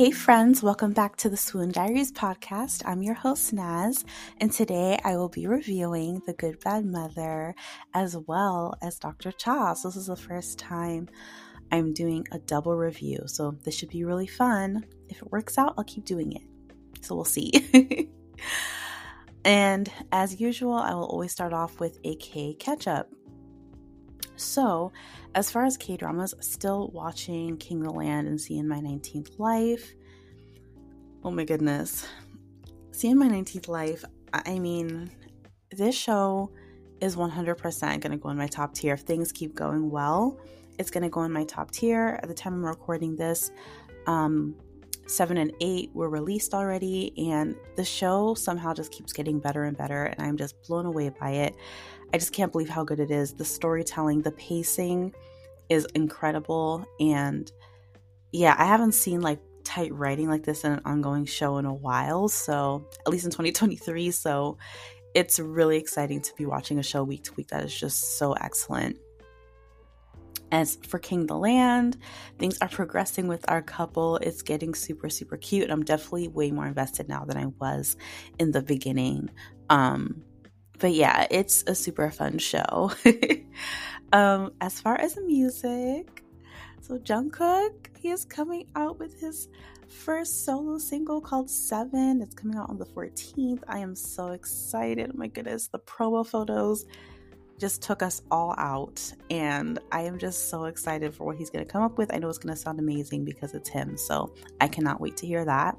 Hey, friends, welcome back to the Swoon Diaries podcast. I'm your host, Nas, and today I will be reviewing The Good Bad Mother as well as Dr. Cha. So, this is the first time I'm doing a double review, so this should be really fun. If it works out, I'll keep doing it. So, we'll see. and as usual, I will always start off with a K catch up. So, as far as K dramas, still watching King of the Land and Seeing My 19th Life. Oh my goodness. Seeing My 19th Life, I mean, this show is 100% going to go in my top tier. If things keep going well, it's going to go in my top tier. At the time I'm recording this, um, 7 and 8 were released already, and the show somehow just keeps getting better and better, and I'm just blown away by it. I just can't believe how good it is. The storytelling, the pacing is incredible. And yeah, I haven't seen like tight writing like this in an ongoing show in a while. So, at least in 2023. So, it's really exciting to be watching a show week to week that is just so excellent. As for King the Land, things are progressing with our couple. It's getting super, super cute. I'm definitely way more invested now than I was in the beginning. Um, but yeah, it's a super fun show. um, as far as the music, so Jungkook, he is coming out with his first solo single called Seven. It's coming out on the 14th. I am so excited. Oh my goodness, the promo photos just took us all out, and I am just so excited for what he's going to come up with. I know it's going to sound amazing because it's him, so I cannot wait to hear that.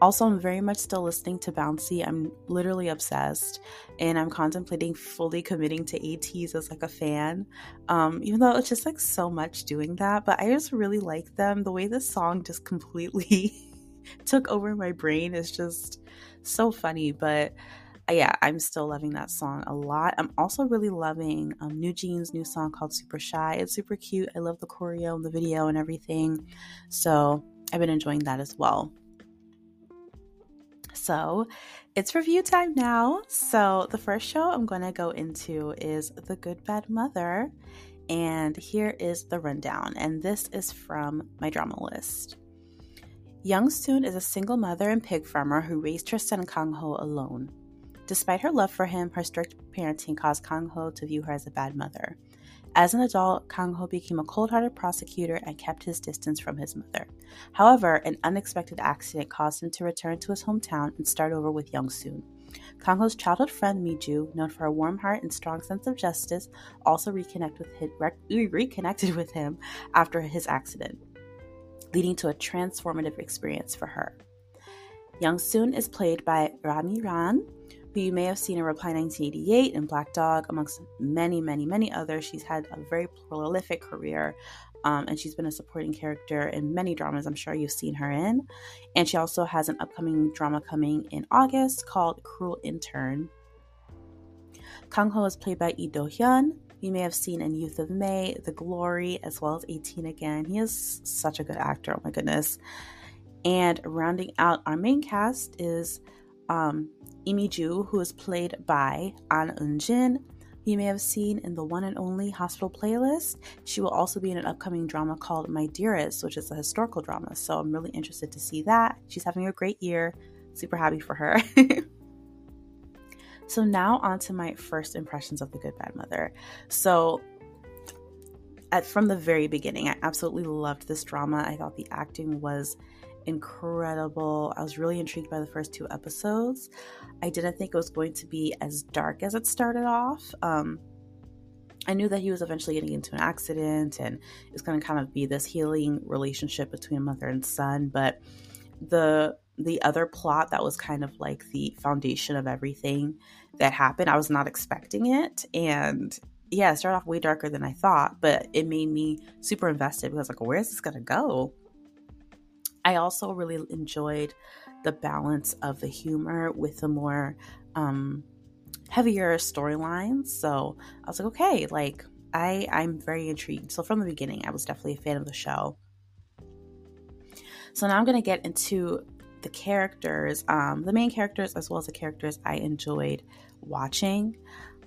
Also, I'm very much still listening to Bouncy. I'm literally obsessed, and I'm contemplating fully committing to ATEEZ as like a fan. Um, even though it's just like so much doing that, but I just really like them. The way this song just completely took over my brain is just so funny. But uh, yeah, I'm still loving that song a lot. I'm also really loving um, NewJeans' new song called Super Shy. It's super cute. I love the choreo and the video and everything. So I've been enjoying that as well. So it's review time now. So the first show I'm going to go into is The Good Bad Mother. And here is the rundown. And this is from my drama list. Young Soon is a single mother and pig farmer who raised her son Kang Ho alone. Despite her love for him, her strict parenting caused Kang Ho to view her as a bad mother. As an adult, Kang Ho became a cold hearted prosecutor and kept his distance from his mother. However, an unexpected accident caused him to return to his hometown and start over with Young Soon. Kang Ho's childhood friend Miju, known for her warm heart and strong sense of justice, also reconnect with him, reconnected with him after his accident, leading to a transformative experience for her. Young Soon is played by Ra Mi-ran, who you may have seen in Reply 1988 and Black Dog, amongst many, many, many others. She's had a very prolific career. Um, and she's been a supporting character in many dramas I'm sure you've seen her in. And she also has an upcoming drama coming in August called Cruel Intern. Kang Ho is played by Lee Do Hyun. You may have seen in Youth of May, The Glory, as well as 18 Again. He is such a good actor, oh my goodness. And rounding out our main cast is um, Imi Ju, who is played by Ahn Eun-jin, you may have seen in the one and only Hospital Playlist. She will also be in an upcoming drama called My Dearest, which is a historical drama. So I'm really interested to see that. She's having a great year. Super happy for her. so now on to my first impressions of The Good Bad Mother. So at, from the very beginning, I absolutely loved this drama. I thought the acting was incredible. I was really intrigued by the first two episodes. I didn't think it was going to be as dark as it started off. Um, I knew that he was eventually getting into an accident and it's going to kind of be this healing relationship between mother and son, but the the other plot that was kind of like the foundation of everything that happened, I was not expecting it and yeah, it started off way darker than I thought, but it made me super invested because like, where's this gonna go? I also really enjoyed the balance of the humor with the more um, heavier storylines. So I was like, okay, like I I'm very intrigued. So from the beginning, I was definitely a fan of the show. So now I'm gonna get into the characters, um, the main characters as well as the characters I enjoyed watching.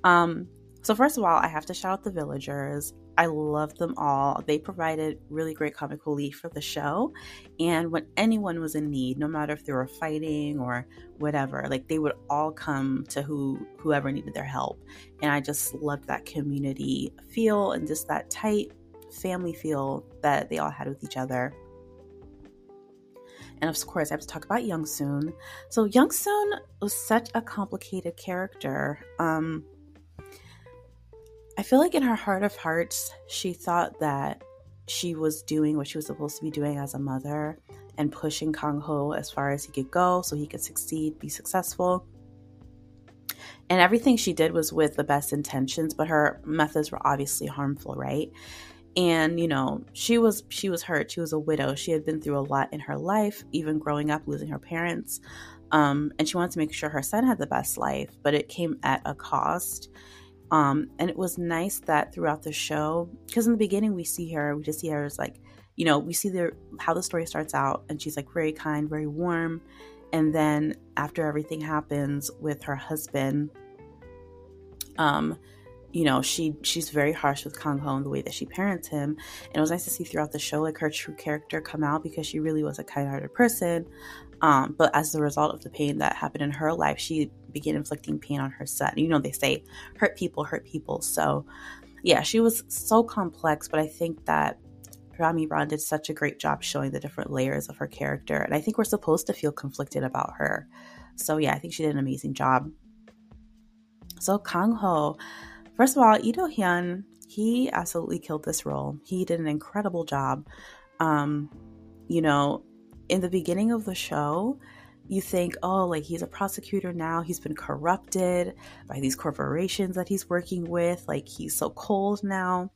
Um, So, first of all, I have to shout out the villagers. I love them all. They provided really great comic relief for the show. And when anyone was in need, no matter if they were fighting or whatever, like they would all come to who whoever needed their help. And I just loved that community feel and just that tight family feel that they all had with each other. And of course, I have to talk about Young Soon. So Young Soon was such a complicated character. Um, I feel like in her heart of hearts, she thought that she was doing what she was supposed to be doing as a mother and pushing Kang Ho as far as he could go so he could succeed, be successful. And everything she did was with the best intentions, but her methods were obviously harmful, right? And you know, she was she was hurt. She was a widow. She had been through a lot in her life, even growing up losing her parents. Um, and she wanted to make sure her son had the best life, but it came at a cost. Um, and it was nice that throughout the show, because in the beginning we see her, we just see her as like, you know, we see the how the story starts out, and she's like very kind, very warm, and then after everything happens with her husband, um, you know, she she's very harsh with Kang Ho in the way that she parents him, and it was nice to see throughout the show like her true character come out because she really was a kind-hearted person. Um, but as a result of the pain that happened in her life, she began inflicting pain on her son. You know, they say hurt people hurt people. So, yeah, she was so complex, but I think that Ra Mi-ran did such a great job showing the different layers of her character, and I think we're supposed to feel conflicted about her. So, yeah, I think she did an amazing job. So, Kang Ho, first of all, Do Hyun, he absolutely killed this role. He did an incredible job. Um, you know, in the beginning of the show, you think, oh, like he's a prosecutor now. He's been corrupted by these corporations that he's working with. Like he's so cold now.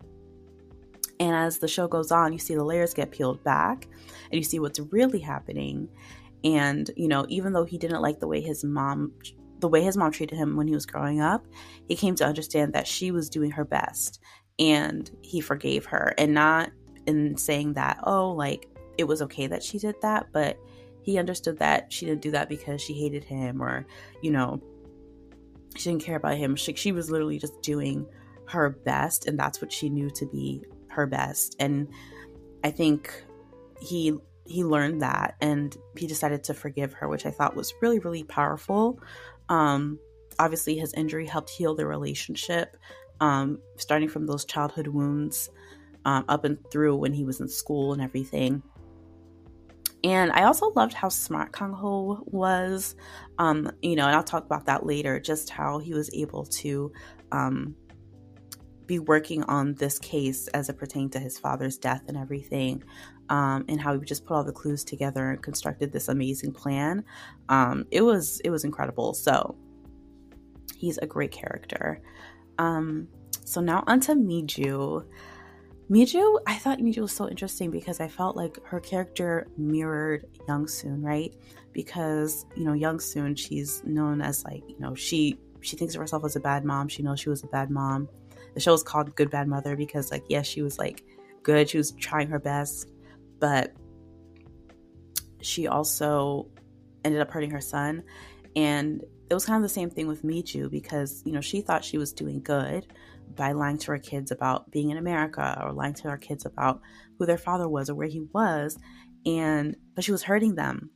And as the show goes on, you see the layers get peeled back and you see what's really happening. And, you know, even though he didn't like the way his mom the way his mom treated him when he was growing up, he came to understand that she was doing her best and he forgave her and not in saying that, oh, like it was okay that she did that, but he understood that she didn't do that because she hated him or, you know, she didn't care about him. She, she was literally just doing her best, and that's what she knew to be her best. And I think he he learned that and he decided to forgive her, which I thought was really, really powerful. Um, obviously, his injury helped heal the relationship, um, starting from those childhood wounds um, up and through when he was in school and everything. And I also loved how smart Kang Ho was. Um, you know, and I'll talk about that later, just how he was able to um, be working on this case as it pertained to his father's death and everything. Um, and how he just put all the clues together and constructed this amazing plan. Um, it was it was incredible. So he's a great character. Um, so now onto Miju. Miju, I thought Miju was so interesting because I felt like her character mirrored Young Soon, right? Because, you know, Young Soon, she's known as like, you know, she she thinks of herself as a bad mom. She knows she was a bad mom. The show is called Good Bad Mother because like yes, she was like good, she was trying her best, but she also ended up hurting her son. And it was kind of the same thing with Miju because, you know, she thought she was doing good by lying to her kids about being in America or lying to her kids about who their father was or where he was and but she was hurting them.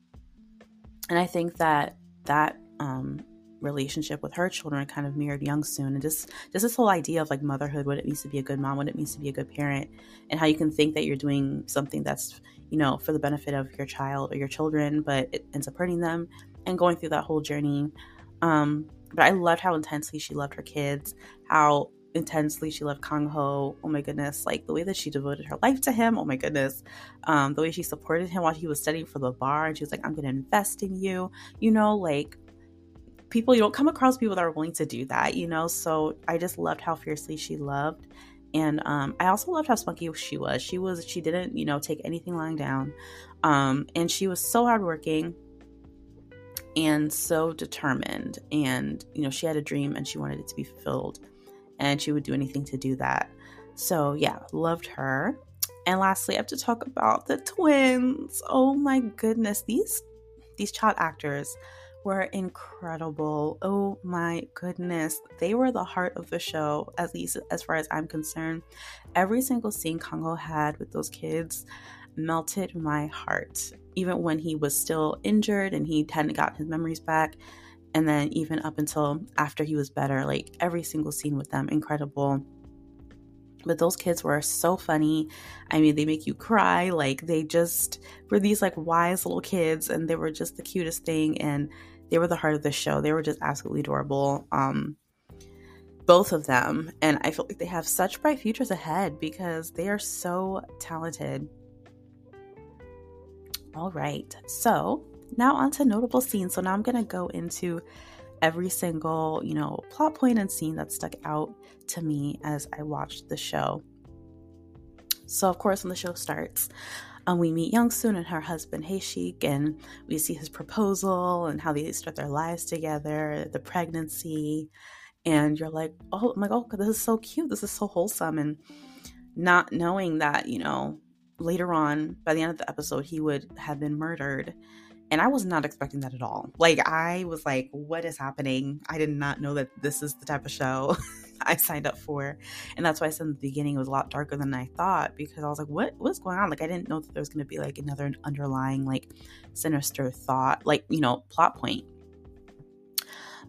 And I think that that um, relationship with her children kind of mirrored Young Soon and just just this whole idea of like motherhood, what it means to be a good mom, what it means to be a good parent, and how you can think that you're doing something that's you know for the benefit of your child or your children, but it ends up hurting them and going through that whole journey. Um, but I loved how intensely she loved her kids, how intensely she loved Kang Ho. Oh my goodness, like the way that she devoted her life to him. Oh my goodness, um, the way she supported him while he was studying for the bar, and she was like, "I'm to invest in you." You know, like people you don't come across people that are willing to do that. You know, so I just loved how fiercely she loved. And um, I also loved how spunky she was. She was she didn't you know take anything lying down, um, and she was so hardworking and so determined. And you know she had a dream and she wanted it to be fulfilled and she would do anything to do that. So, yeah, loved her. And lastly, I have to talk about the twins. Oh my goodness, these these child actors were incredible. Oh my goodness. They were the heart of the show, at least as far as I'm concerned. Every single scene Kang Ho had with those kids melted my heart. Even when he was still injured and he hadn't gotten his memories back, and then even up until after he was better, like every single scene with them, incredible. But those kids were so funny. I mean, they make you cry. Like they just were these like wise little kids, and they were just the cutest thing. And they were the heart of the show. They were just absolutely adorable. Um, both of them, and I feel like they have such bright futures ahead because they are so talented. All right, so now on to notable scenes. So now I'm gonna go into every single, you know, plot point and scene that stuck out to me as I watched the show. So, of course, when the show starts, um, we meet Young Soon and her husband Hae-shik, and we see his proposal and how they start their lives together, the pregnancy, and you're like, oh my god, this is so cute, this is so wholesome, and not knowing that, you know, later on, by the end of the episode, he would have been murdered, and I was not expecting that at all. Like, I was like, what is happening? I did not know that this is the type of show I signed up for. And that's why I said in the beginning it was a lot darker than I thought because I was like, what what's going on? Like I didn't know that there was gonna be like another underlying like sinister thought, like, you know, plot point.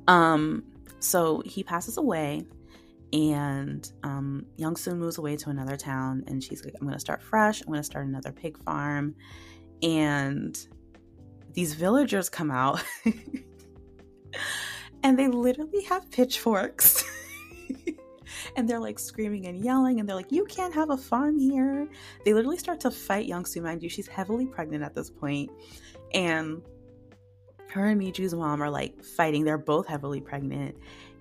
Um, so he passes away and um, Young Soon moves away to another town and she's like, I'm gonna start fresh, I'm gonna start another pig farm. And these villagers come out and they literally have pitchforks. and they're like screaming and yelling and they're like, You can't have a farm here. They literally start to fight Young Soo, mind you. She's heavily pregnant at this. And her and Miju's mom are like fighting. They're both heavily pregnant.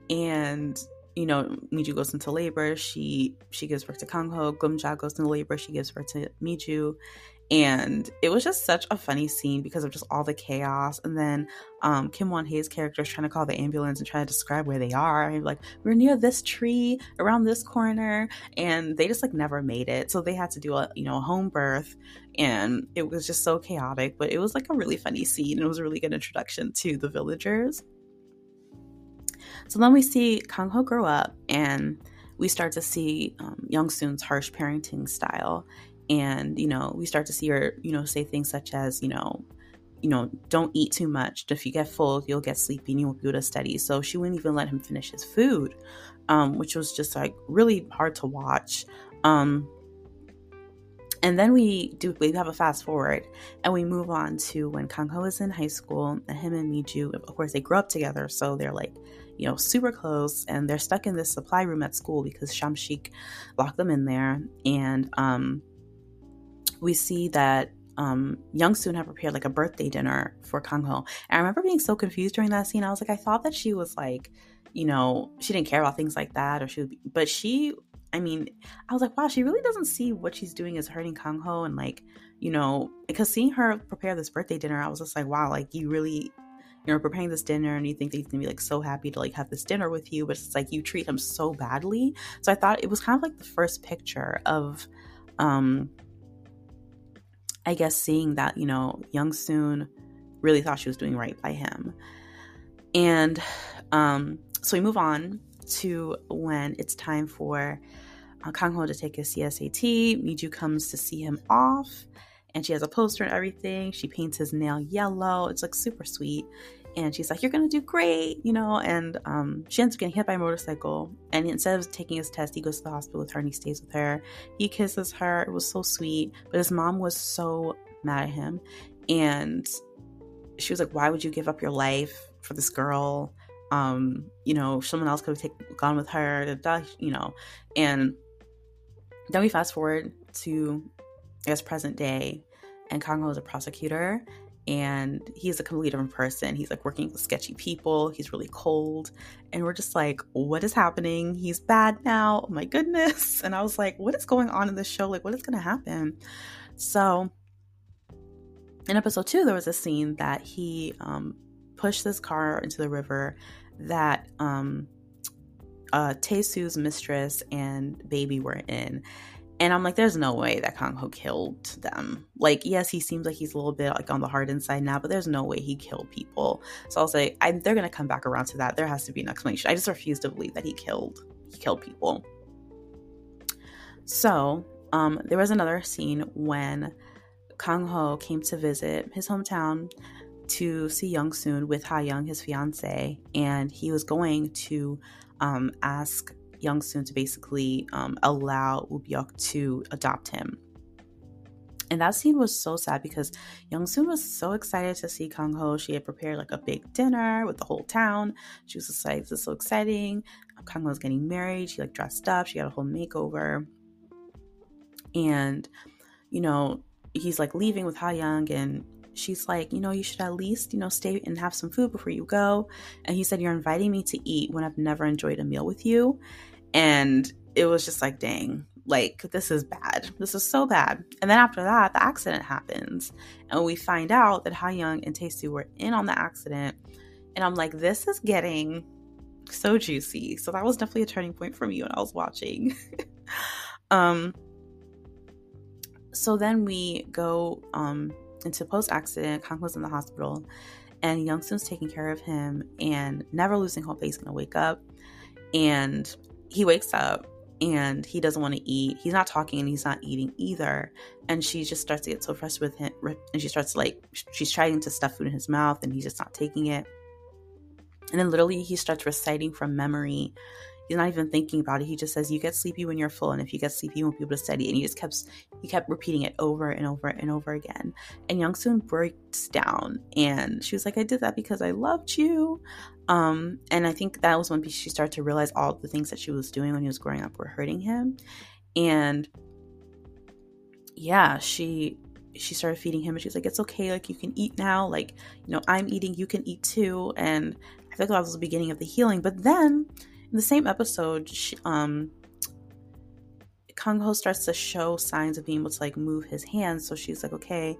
And you know, Miju goes into labor. She she gives birth to Kangho. Gumja goes into labor. She gives birth to Miju, and it was just such a funny scene because of just all the chaos. And then um, kim won hae's character is trying to call the ambulance and trying to describe where they are. And like we're near this tree around this corner. And they just like never made it. So they had to do a you know a home birth. And it was just so chaotic but it was like a really funny scene. And it was a really good introduction to the villagers. So then we see kang ho grow up and we start to see um, Young Soon's harsh parenting style and you know we start to see her you know say things such as you know you know don't eat too much. If you get full you'll get sleepy and you won't be able to study. So she wouldn't even let him finish his food um, which was just like really hard to watch um, and then we do we have a fast forward and we move on to when Kang Ho is in high school and him and Miju of course they grow up together so they're like you know super close and they're stuck in this supply room at school because Samshik locked them in there and um we see that um, Young Soon had prepared like a birthday dinner for Kang Ho. And I remember being so confused during that scene. I was like, I thought that she was like, you know, she didn't care about things like that, or she, would be, but she, I mean, I was like, wow, she really doesn't see what she's doing is hurting Kang Ho, and like, you know, because seeing her prepare this birthday dinner, I was just like, wow, like you really, you know, preparing this dinner, and you think that he's gonna be like so happy to like have this dinner with you, but it's like you treat him so badly. So I thought it was kind of like the first picture of, um, I guess seeing that, you know, Young Soon really thought she was doing right by him. And um, so we move on to when it's time for uh, Kang Ho to take his CSAT. Miju comes to see him off, and she has a poster and everything. She paints his nail yellow. It's like super sweet and she's like, "You're gonna do great," you know. And um, she ends up getting hit by a motorcycle. And instead of taking his test, he goes to the hospital with her and he stays with her. He kisses her. It was so sweet. But his mom was so mad at him, and she was like, "Why would you give up your life for this girl?" Um, you know, someone else could have take, gone with her, you know. And then we fast forward to, I guess, present day, and Kang Ho is a prosecutor, and he's a completely different person. He's like working with sketchy people. He's really cold. And we're just like, what is happening? He's bad now. Oh my goodness. And I was like, what is going on in this show? Like, what is going to happen? So, in episode two, there was a scene that he um, pushed this car into the river that um, uh, mistress and baby were in. And I'm like, there's no way that Kang Ho killed them. Like, yes, he seems like he's a little bit like on the hard inside now, but there's no way he killed people. So I'll say, I, they're gonna come back around to that. There has to be an explanation. I just refuse to believe that he killed he killed people. So um, there was another scene when Kang Ho came to visit his hometown to see Young Soon with Ha Young, his fiance, and he was going to um, ask Young Soon to basically um, allow Woo to adopt him. And that scene was so sad because Young Soon was so excited to see Kang Ho. She had prepared like a big dinner with the whole town. She was just like, "This is so exciting." Kang Ho was getting married. She like dressed up. She got a whole makeover. And you know, he's like leaving with Ha Young, and she's like, you know, you should at least, you know, stay and have some food before you go. And he said, You're inviting me to eat when I've never enjoyed a meal with you. And it was just like, dang, like this is bad. This is so bad. And then after that, the accident happens. And we find out that Ha Young and Tae were in on the accident. And I'm like, this is getting so juicy. So that was definitely a turning point for me when I was watching. um so then we go um into post accident, Kang was in the hospital and Young Soon's taking care of him and never losing hope that he's gonna wake up. And he wakes up and he doesn't want to eat. He's not talking and he's not eating either. And she just starts to get so frustrated with him. And she starts like, she's trying to stuff food in his mouth and he's just not taking it. And then literally he starts reciting from memory. He's not even thinking about it. He just says, "You get sleepy when you're full, and if you get sleepy, you won't be able to study." And he just kept he kept repeating it over and over and over again. And Young Soon breaks down, and she was like, "I did that because I loved you." Um, and I think that was when she started to realize all the things that she was doing when he was growing up were hurting him. And yeah, she she started feeding him and she's like, It's okay, like you can eat now, like, you know, I'm eating, you can eat too. And I think that was the beginning of the healing. But then in the same episode, she, um Kang Ho starts to show signs of being able to like move his hands. So she's like, Okay,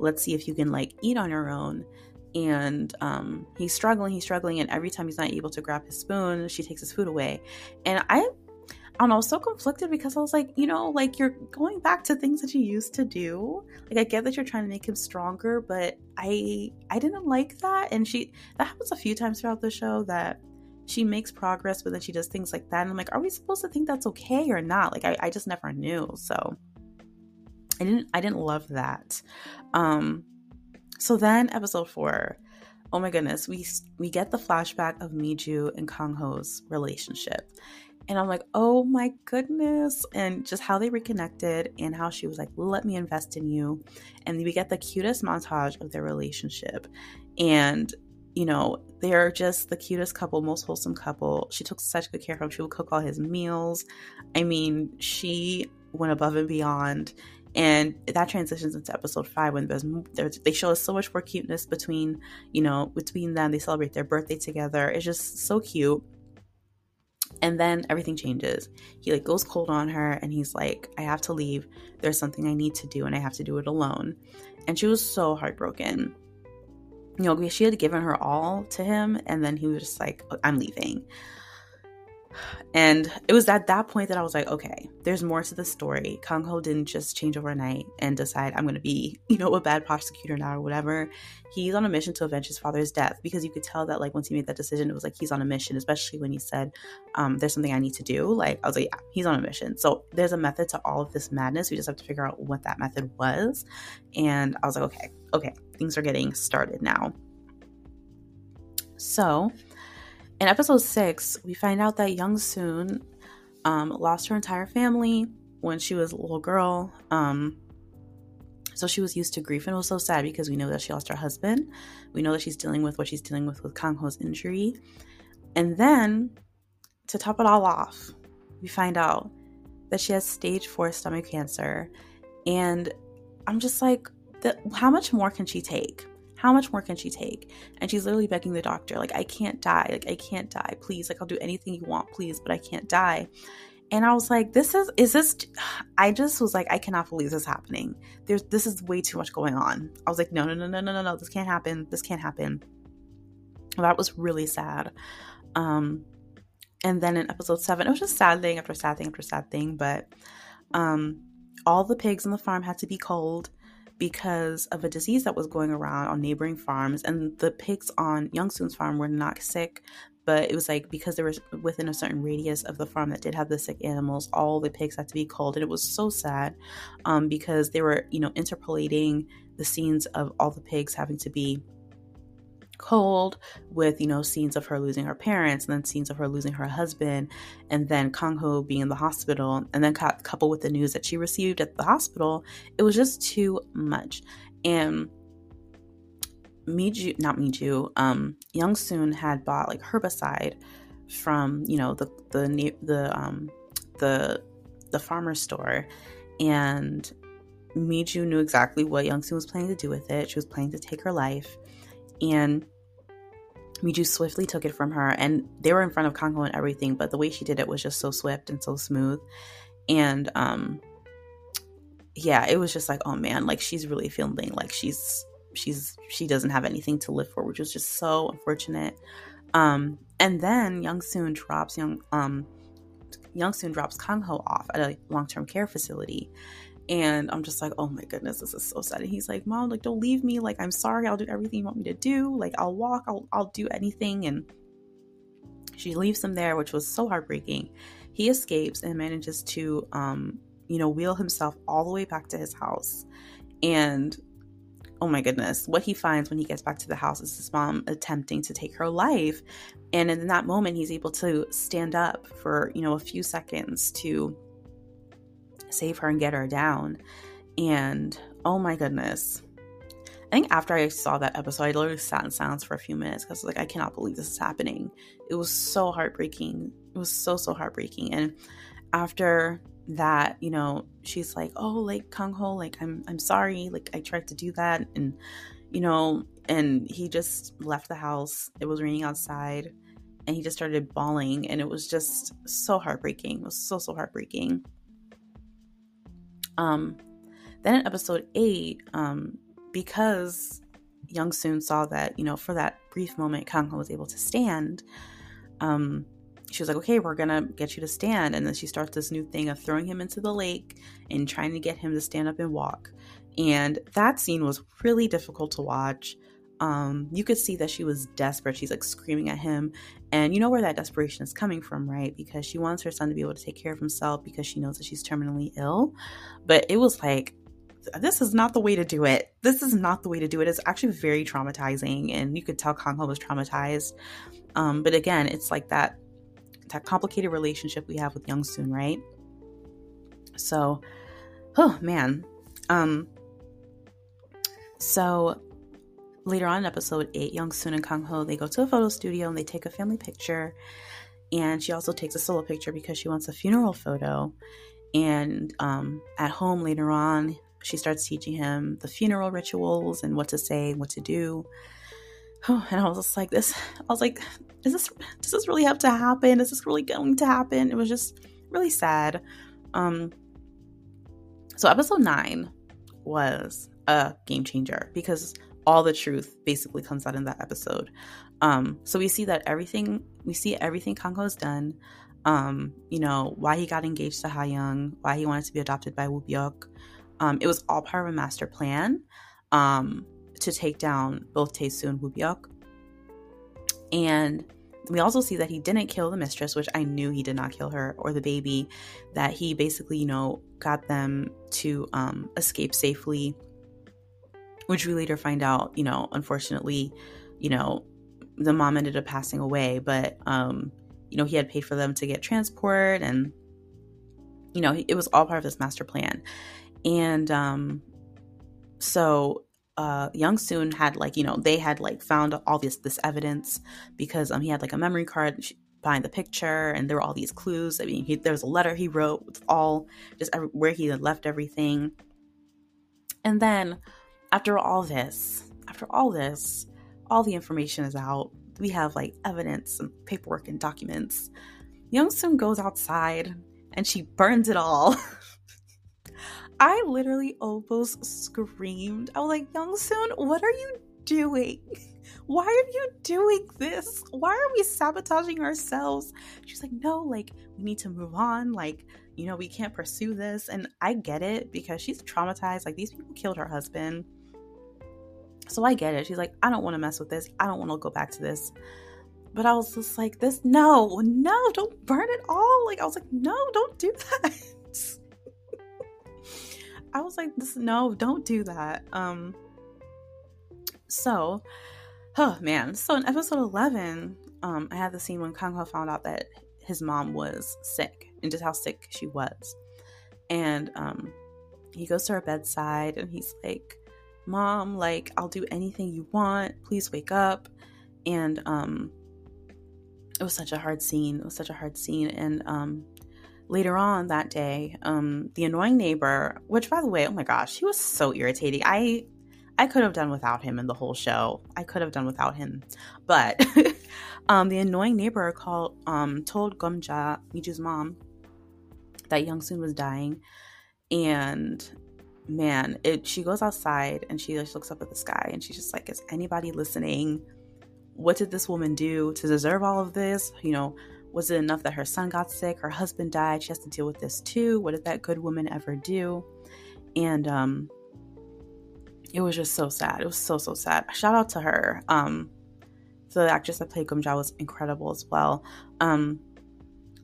let's see if you can like eat on your own and um, he's struggling, he's struggling, and every time he's not able to grab his spoon, she takes his food away. And I, I know, so conflicted because I was like, you know, like you're going back to things that you used to do. Like I get that you're trying to make him stronger, but I, I didn't like that. And she, that happens a few times throughout the show that she makes progress, but then she does things like that. And I'm like, are we supposed to think that's okay or not? Like I, I just never knew. So I didn't, I didn't love that. Um, so then episode four, oh my goodness, we we get the flashback of Miju and Kang Ho's relationship. And I'm like, oh my goodness. And just how they reconnected and how she was like, let me invest in you. And we get the cutest montage of their relationship. And, you know, they're just the cutest couple, most wholesome couple. She took such good care of him. She would cook all his meals. I mean, she went above and beyond and that transitions into episode five when there's, there's, they show us so much more cuteness between you know between them. They celebrate their birthday together. It's just so cute. And then everything changes. He like goes cold on her and he's like i have to leave. There's something i need to do and i have to do it alone. And she was so heartbroken. You know she had given her all to him and then he was just like i'm leaving and it was at that point that I was like, okay, there's more to the story. Kang Ho didn't just change overnight and decide I'm going to be, you know, a bad prosecutor now or whatever. He's on a mission to avenge his father's death because you could tell that, like, once he made that decision, it was like he's on a mission, especially when he said, um, there's something I need to do. Like, I was like, yeah, he's on a mission. So there's a method to all of this madness. We just have to figure out what that method was. And I was like, okay, okay, things are getting started now. So, in episode six, we find out that Young Soon um, lost her entire family when she was a little girl. Um, so she was used to grief and was so sad because we know that she lost her husband. We know that she's dealing with what she's dealing with with Kang Ho's injury. And then to top it all off, we find out that she has stage four stomach cancer. And I'm just like, the, how much more can she take? How much more can she take? And she's literally begging the doctor, like, I can't die. Like, I can't die. Please. Like, I'll do anything you want, please, but I can't die. And I was like, this is, is this, I just was like, I cannot believe this is happening. There's, this is way too much going on. I was like, no, no, no, no, no, no, no, this can't happen. This can't happen. That was really sad. Um, and then in episode seven, it was just sad thing after sad thing after sad thing. But Um, all the pigs on the farm had to be culled because of a disease that was going around on neighboring farms. And the pigs on Youngsoon's farm were not sick, but it was like because they were within a certain radius of the farm that did have the sick animals, all the pigs had to be culled. And it was so sad um, because they were, you know, interpolating the scenes of all the pigs having to be cold with you know scenes of her losing her parents and then scenes of her losing her husband and then kang ho being in the hospital and then coupled with the news that she received at the hospital it was just too much. And Miju, not Miju, um, Young Soon had bought like herbicide from you know the the the um the the farmer store, and Miju knew exactly what Young Soon was planning to do with it. She was planning to take her life, and Miju swiftly took it from her, and they were in front of Kangho and everything, but the way she did it was just so swift and so smooth. And um yeah, it was just like, oh man, like she's really feeling like she's she's she doesn't have anything to live for, which was just so unfortunate. Um and then Young Soon drops young um Young Soon drops Kangho off at a long-term care facility and I'm just like, oh my goodness, this is so sad. And he's like, Mom, like, don't leave me. Like, I'm sorry. I'll do everything you want me to do. Like, I'll walk, I'll, I'll do anything. And she leaves him there, which was so heartbreaking. He escapes and manages to, um, you know, wheel himself all the way back to his house. And oh my goodness, what he finds when he gets back to the house is his mom attempting to take her life. And in that moment, he's able to stand up for, you know, a few seconds to save her and get her down. And oh my goodness. I think after I saw that episode, I literally sat in silence for a few minutes because like I cannot believe this is happening. It was so heartbreaking. It was so so heartbreaking. And after that, you know, she's like, "Oh, like Kang Ho, like I'm I'm sorry. Like I tried to do that and you know, and he just left the house. It was raining outside and he just started bawling and it was just so heartbreaking. It was so so heartbreaking. Um, then in episode eight, um, because Young Soon saw that, you know, for that brief moment, Kang Ho was able to stand, um, she was like, okay, we're gonna get you to stand. And then she starts this new thing of throwing him into the lake and trying to get him to stand up and walk. And that scene was really difficult to watch um, you could see that she was desperate. She's like screaming at him. And you know where that desperation is coming from, right? Because she wants her son to be able to take care of himself because she knows that she's terminally ill. But it was like, this is not the way to do it. This is not the way to do it. It's actually very traumatizing. And you could tell Kang Ho was traumatized. Um, but again, it's like that that complicated relationship we have with Young Soon, right? So, oh man. Um, so later on in episode 8, Young Soon and Kang Ho, they go to a photo studio and they take a family picture. And she also takes a solo picture because she wants a funeral photo. And um, at home later on, she starts teaching him the funeral rituals and what to say, what to do. Oh, and I was just like, this, I was like, is this, does this really have to happen? Is this really going to happen? It was just really sad. Um, so episode nine was a game changer because all the truth basically comes out in that episode. Um, so we see that everything we see everything Kangho has done. Um, you know, why he got engaged to Ha Young, why he wanted to be adopted by Woo Byuk. Um, it was all part of a master plan um, to take down both Tae-soo and Woo Byuk. And we also see that he didn't kill the mistress, which I knew he did not kill her, or the baby, that he basically, you know, got them to um, escape safely which we later find out, you know, unfortunately, you know, the mom ended up passing away, but, um, you know, he had paid for them to get transport and, you know, it was all part of this master plan. And, um, so, uh, Young Soon had like, you know, they had like found all this, this evidence because, um, he had like a memory card behind the picture and there were all these clues. I mean, he, there was a letter he wrote with all just every, where he had left everything. And then, after all this, after all this, all the information is out. We have like evidence and paperwork and documents. Young Soon goes outside and she burns it all. I literally almost screamed. I was like, Young Soon, what are you doing? Why are you doing this? Why are we sabotaging ourselves? She's like, no, like, we need to move on. Like, you know, we can't pursue this. And I get it because she's traumatized. Like, these people killed her husband. So I get it. She's like, I don't want to mess with this. I don't want to go back to this. But I was just like, this, no, no, don't burn it all. Like, I was like, no, don't do that. I was like, this, no, don't do that. Um, so, oh man. So in episode 11, um, I had the scene when Kang Ho found out that his mom was sick and just how sick she was. And um, he goes to her bedside and he's like, Mom, like, I'll do anything you want. Please wake up. And um, it was such a hard scene. It was such a hard scene. And um, later on that day, um, the annoying neighbor, which by the way, oh my gosh, he was so irritating. I I could have done without him in the whole show. I could have done without him. But um, the annoying neighbor called um, told Gumja, Miju's mom, that Young Soon was dying. And man, it she goes outside and she just looks up at the sky and she's just like, Is anybody listening? What did this woman do to deserve all of this? You know, was it enough that her son got sick, her husband died, she has to deal with this too? What did that good woman ever do? And um it was just so sad. It was so so sad. Shout out to her. Um, the actress that played Gumja was incredible as well. Um,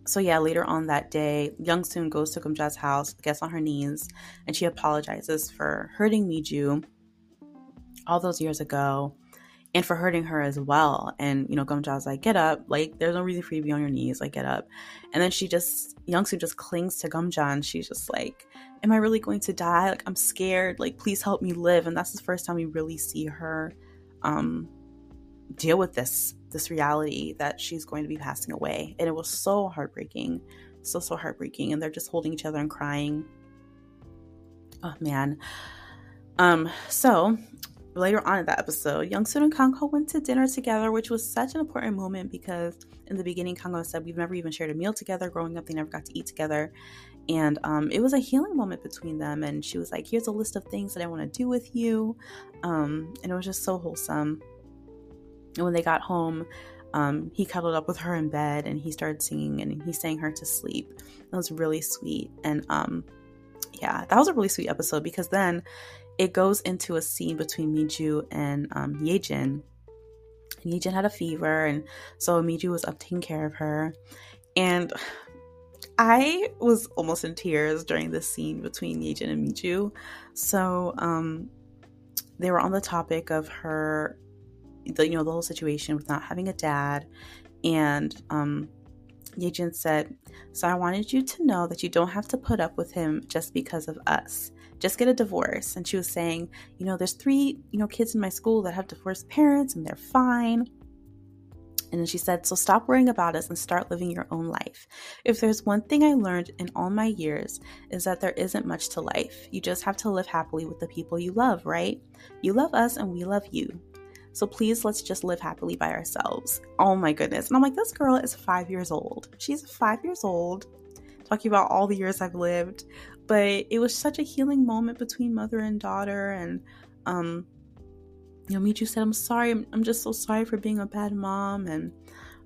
so yeah, later on that day, Young Soon goes to Gumja's house, gets on her knees, and she apologizes for hurting Miju all those years ago and for hurting her as well. And you know, Gumja's like, get up, like there's no reason for you to be on your knees, like get up. And then she just Youngsu just clings to Gumja and she's just like, Am I really going to die? Like I'm scared, like please help me live. And that's the first time we really see her um deal with this this reality that she's going to be passing away. And it was so heartbreaking. So so heartbreaking. And they're just holding each other and crying. Oh man. Um, so later on in that episode, Young Soon and Kang Ho went to dinner together, which was such an important moment because in the beginning, Kang Ho said we've never even shared a meal together. Growing up, they never got to eat together. And um, it was a healing moment between them. And she was like, Here's a list of things that I want to do with you. Um, and it was just so wholesome. And when they got home, um, he cuddled up with her in bed and he started singing and he sang her to sleep. That was really sweet. And um, yeah, that was a really sweet episode because then it goes into a scene between Miju and um, Yejin. Yejin had a fever, and so Miju was up taking care of her. And I was almost in tears during this scene between Yejin and Miju. So um, they were on the topic of her, the, you know, the whole situation with not having a dad. And um, Yejin said, So I wanted you to know that you don't have to put up with him just because of us just get a divorce. And she was saying, you know, there's three, you know, kids in my school that have divorced parents and they're fine. And then she said, So stop worrying about us and start living your own life. If there's one thing I learned in all my years, is that there isn't much to life. You just have to live happily with the people you love, right? You love us and we love you. So please let's just live happily by ourselves. Oh my goodness. And I'm like, this girl is five years old. She's five years old, talking about all the years I've lived. But it was such a healing moment between mother and daughter. And um you know Miju said I'm sorry. I'm, I'm just so sorry for being a bad mom. And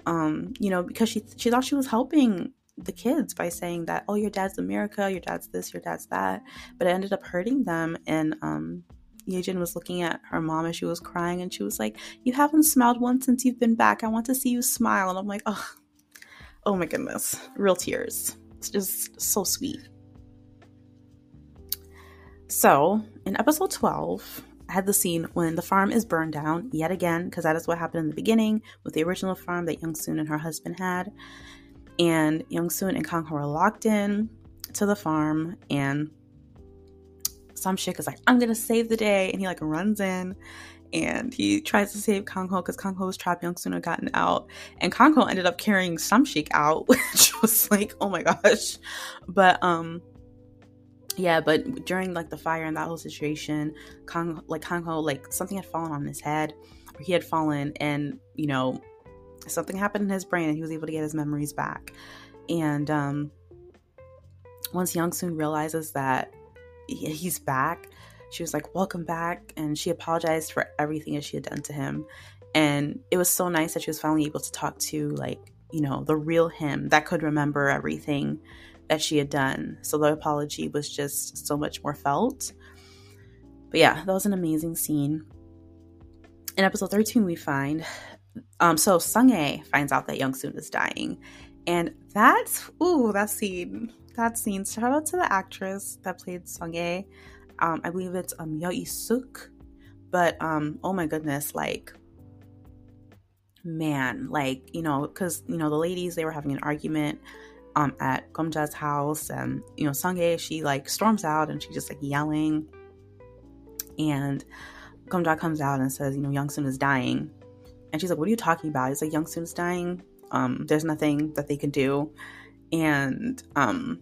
um you know because she she thought she was helping the kids by saying that oh your dad's America. Your dad's this. Your dad's that. But it ended up hurting them. And um Yejin was looking at her mom as she was crying and she was like you haven't smiled once since you've been back. I want to see you smile. And I'm like oh oh my goodness. Real tears. It's just so sweet. So, in episode 12, I had the scene when the farm is burned down yet again, because that is what happened in the beginning with the original farm that Young Soon and her husband had. And Young Soon and Kang Ho are locked in to the farm, and Samshik is like, I'm gonna save the day. And he like runs in and he tries to save Kang Ho because Kang Ho was trapped. Young Soon had gotten out, and Kang Ho ended up carrying Some Samshik out, which was like, oh my gosh. But um, yeah, but during like the fire and that whole situation, Kang like Kang Ho like something had fallen on his head, or he had fallen, and you know something happened in his brain, and he was able to get his memories back. And um, once Young Soon realizes that he's back, she was like, "Welcome back," and she apologized for everything that she had done to him. And it was so nice that she was finally able to talk to like you know the real him that could remember everything that she had done. So the apology was just so much more felt. But yeah, that was an amazing scene. In episode 13, we find um so Sunghae finds out that Young Soon is dying. And that's ooh, that scene. That scene. Shout out to the actress that played Sunghae. Um, I believe it's um Yeo Suk. But um, oh my goodness, like man, like, you know, because you know, the ladies they were having an argument um at Gomja's house and you know, Sunghae, she like storms out and she's just like yelling. And Gomja comes out and says, you know, Youngsoon is dying. And she's like, What are you talking about? It's like Youngsoon's dying. Um, there's nothing that they can do. And um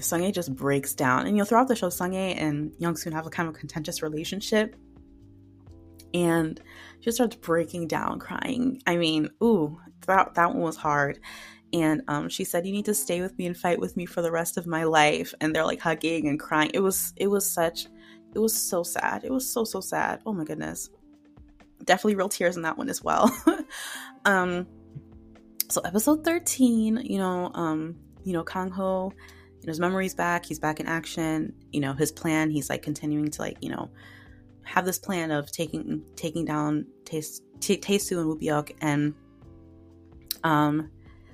Sunghae just breaks down. And you know, throughout the show, Sunghae and Youngsoon have a kind of contentious relationship. And she starts breaking down, crying. I mean, ooh, that, that one was hard. And um, she said, "You need to stay with me and fight with me for the rest of my life." And they're like hugging and crying. It was, it was such, it was so sad. It was so so sad. Oh my goodness, definitely real tears in that one as well. um, so episode thirteen, you know, um, you know, Kang Ho his memories back. He's back in action. You know, his plan. He's like continuing to like you know have this plan of taking taking down Taesu and Woo Byuk, and um,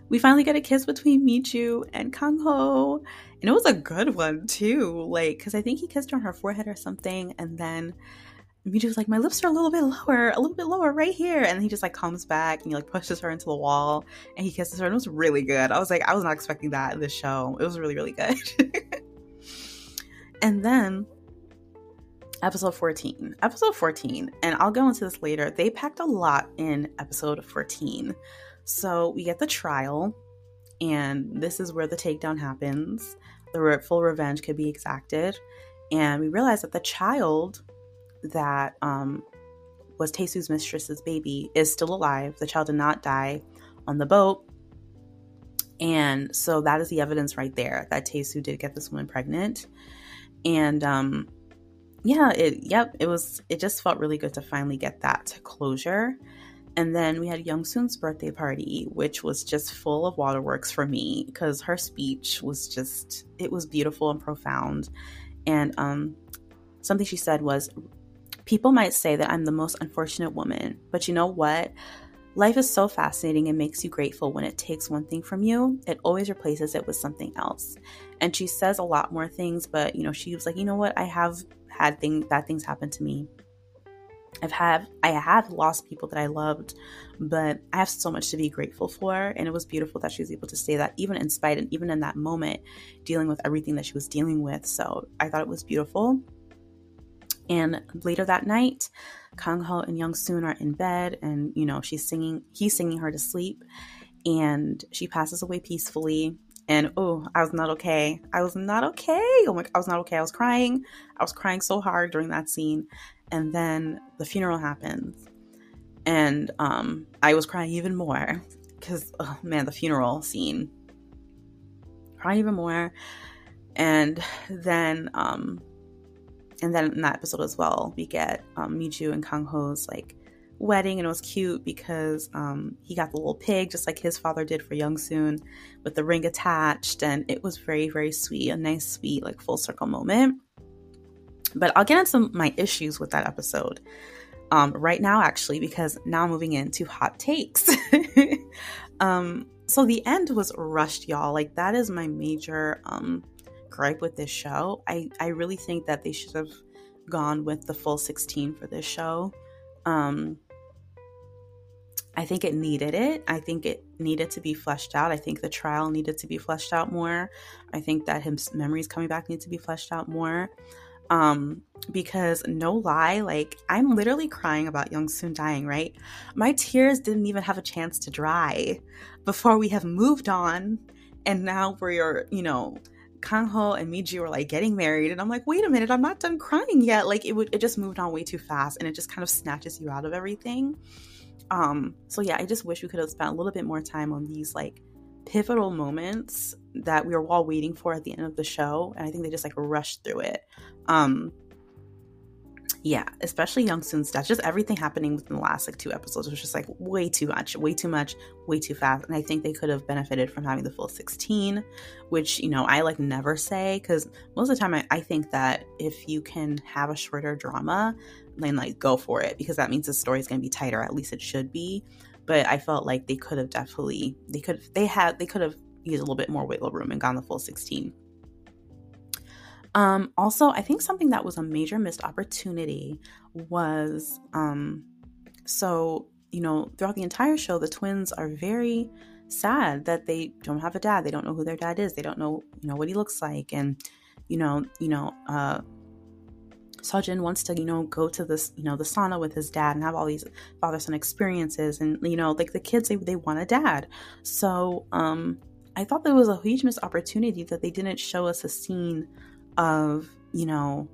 we finally get a kiss between Miju and Kang Ho, and it was a good one too. Like, because I think he kissed her on her forehead or something, and then Miju was like, my lips are a little bit lower, a little bit lower right here. And he just like comes back and he like pushes her into the wall and he kisses her. And it was really good. I was like, I was not expecting that in this show. It was really, really good. and then episode 14. Episode 14, and I'll go into this later. They packed a lot in episode 14. So we get the trial, and this is where the takedown happens. The full revenge could be exacted. And we realize that the child that um, was Taesu's mistress's baby is still alive. The child did not die on the boat. And so that is the evidence right there that Taesu did get this woman pregnant. And um, yeah, it yep, it was it just felt really good to finally get that closure. And then we had Young Soon's birthday party, which was just full of waterworks for me because her speech was just it was beautiful and profound. And um, something she said was People might say that I'm the most unfortunate woman, but you know what? Life is so fascinating and makes you grateful when it takes one thing from you, it always replaces it with something else. And she says a lot more things, but you know, she was like, you know what? I have had things bad things happen to me. I've had I have lost people that I loved, but I have so much to be grateful for. And it was beautiful that she was able to say that, even in spite and even in that moment, dealing with everything that she was dealing with. So I thought it was beautiful. And later that night, Kang Ho and Young Soon are in bed, and you know she's singing. He's singing her to sleep, and she passes away peacefully. And oh, I was not okay. I was not okay. Oh my, I was not okay. I was crying. I was crying so hard during that scene. And then the funeral happens, and um, I was crying even more because oh man, the funeral scene. Crying even more, and then um, and then in that episode as well, we get um, Miju and Kang Ho's like wedding, and it was cute because um, he got the little pig just like his father did for Young Soon, with the ring attached, and it was very very sweet, a nice sweet like full circle moment. But I'll get into my issues with that episode um, right now, actually, because now moving into hot takes. um, so the end was rushed, y'all. Like that is my major um gripe with this show. I, I really think that they should have gone with the full 16 for this show. Um, I think it needed it. I think it needed to be fleshed out. I think the trial needed to be fleshed out more. I think that his memories coming back need to be fleshed out more. Um, because no lie, like I'm literally crying about Young Soon dying, right? My tears didn't even have a chance to dry before we have moved on. And now we're, you know, Kang-ho and Miju were like getting married, and I'm like, wait a minute, I'm not done crying yet. Like it would, it just moved on way too fast, and it just kind of snatches you out of everything. Um, so yeah, I just wish we could have spent a little bit more time on these like pivotal moments that we were all waiting for at the end of the show, and I think they just like rushed through it. Um, yeah, especially Young Soon's death, just everything happening within the last like two episodes was just like way too much, way too much, way too fast. And I think they could have benefited from having the full 16, which, you know, I like never say because most of the time I, I think that if you can have a shorter drama, then like go for it because that means the story is going to be tighter. At least it should be. But I felt like they could have definitely, they could, they had, they could have used a little bit more wiggle room and gone the full 16. Um, also, I think something that was a major missed opportunity was um, so, you know, throughout the entire show, the twins are very sad that they don't have a dad. They don't know who their dad is. They don't know, you know, what he looks like. And, you know, you know, uh, Seojin wants to, you know, go to this, you know, the sauna with his dad and have all these father son experiences. And, you know, like the kids, they, they want a dad. So, um, I thought there was a huge missed opportunity that they didn't show us a scene of, you know,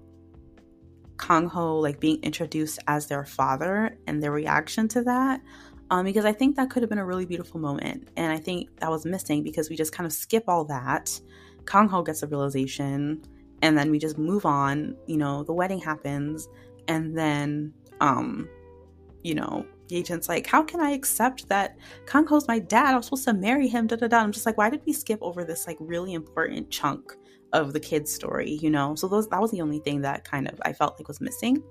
Kang Ho like being introduced as their father and their reaction to that. Um, because I think that could have been a really beautiful moment. And I think that was missing because we just kind of skip all that. Kang Ho gets a realization and then we just move on. You know, the wedding happens and then um, you know, agent's like, How can I accept that Kang Ho's my dad? I was supposed to marry him, da da da. I'm just like, why did we skip over this like really important chunk of the kid's story, you know? So those that was the only thing that kind of I felt like was missing.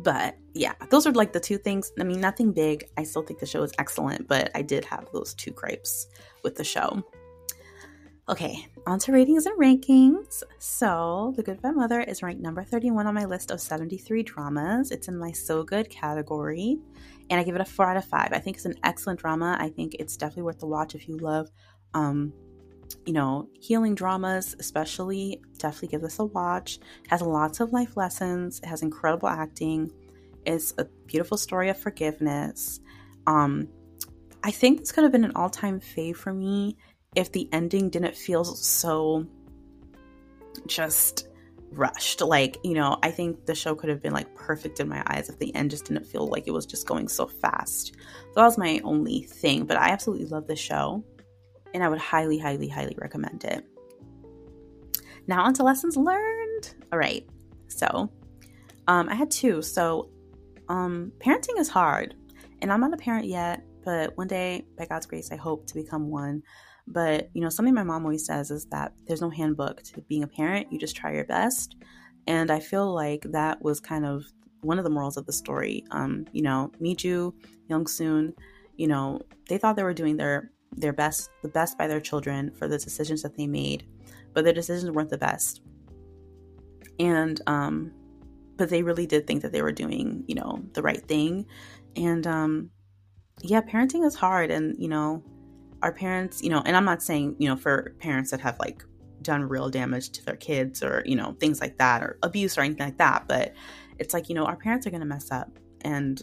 But yeah, those are like the two things. I mean, nothing big. I still think the show is excellent, but I did have those two gripes with the show. Okay, on to ratings and rankings. So, The Good Bad Mother is ranked number 31 on my list of 73 dramas. It's in my So Good category, and I give it a 4 out of 5. I think it's an excellent drama. I think it's definitely worth the watch if you love um, you know, healing dramas, especially, definitely give this a watch. It has lots of life lessons. It has incredible acting. It's a beautiful story of forgiveness. Um, I think this could have been an all-time fave for me if the ending didn't feel so just rushed. Like, you know, I think the show could have been like perfect in my eyes if the end just didn't feel like it was just going so fast. So that was my only thing, but I absolutely love the show and I would highly, highly, highly recommend it. Now, on to lessons learned. All right. So, um, I had two. So, um, parenting is hard, and I'm not a parent yet, but one day, by God's grace, I hope to become one. But, you know, something my mom always says is that there's no handbook to being a parent, you just try your best. And I feel like that was kind of one of the morals of the story. Um, you know, Miju, Young Soon, you know, they thought they were doing their their best, the best by their children for the decisions that they made, but their decisions weren't the best. And, um, but they really did think that they were doing, you know, the right thing. And, um, yeah, parenting is hard. And, you know, our parents, you know, and I'm not saying, you know, for parents that have like done real damage to their kids or, you know, things like that or abuse or anything like that, but it's like, you know, our parents are going to mess up. And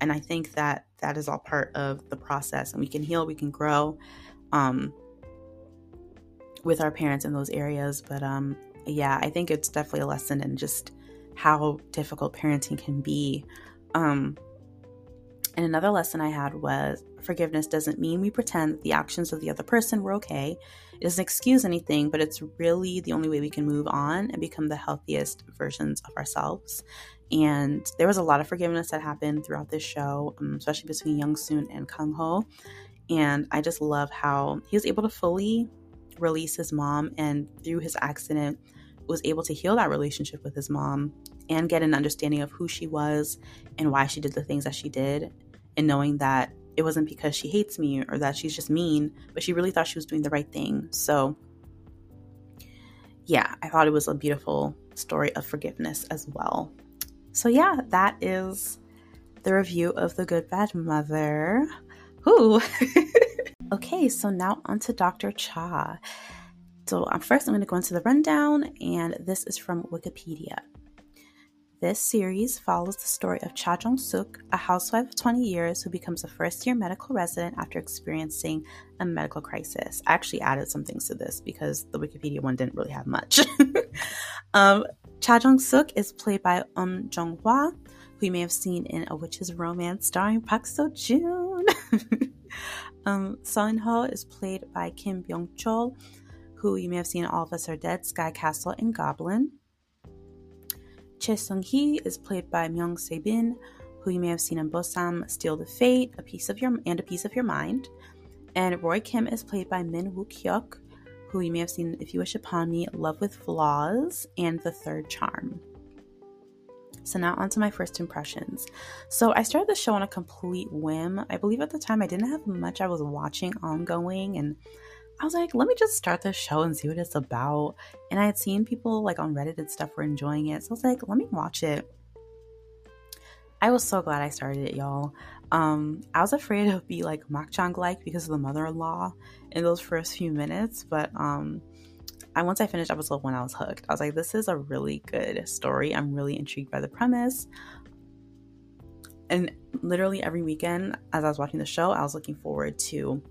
and I think that that is all part of the process and we can heal, we can grow um, with our parents in those areas. But um, yeah, I think it's definitely a lesson in just how difficult parenting can be. Um, and another lesson I had was forgiveness doesn't mean we pretend that the actions of the other person were okay. It doesn't excuse anything, but it's really the only way we can move on and become the healthiest versions of ourselves. And there was a lot of forgiveness that happened throughout this show, um, especially between Young Soon and Kang Ho. And I just love how he was able to fully release his mom and through his accident was able to heal that relationship with his mom and get an understanding of who she was and why she did the things that she did. And knowing that it wasn't because she hates me or that she's just mean but she really thought she was doing the right thing. So yeah i thought it was a beautiful story of forgiveness as well so, yeah, that is the review of The Good Bad Mother. Ooh. okay, so now on to Dr. Cha. So, um, first, I'm going to go into the rundown, and this is from Wikipedia. This series follows the story of Cha Jong Suk, a housewife of 20 years who becomes a first year medical resident after experiencing a medical crisis. I actually added some things to this because the Wikipedia one didn't really have much. um, Cha Jong Suk is played by Um Jong Hwa, who you may have seen in A Witch's Romance starring Park Seo Joon. um, Sun Ho is played by Kim Byung Chol, who you may have seen in All of Us Are Dead, Sky Castle, and Goblin. Che Sung Hee is played by Myung Se Bin, who you may have seen in Bosam, Steal the Fate, A Piece of Your and A Piece of Your Mind. And Roy Kim is played by Min Woo Hyuk, who you may have seen If You Wish Upon Me, Love with Flaws, and The Third Charm. So now on to my first impressions. So I started the show on a complete whim. I believe at the time I didn't have much I was watching ongoing and I was like, let me just start the show and see what it's about. And I had seen people like on Reddit and stuff were enjoying it. So I was like, let me watch it. I was so glad I started it, y'all. Um, I was afraid it would be like makjang like because of the mother-in-law in those first few minutes, but um, I once I finished episode one, I was hooked. I was like, this is a really good story. I'm really intrigued by the premise. And literally every weekend, as I was watching the show, I was looking forward to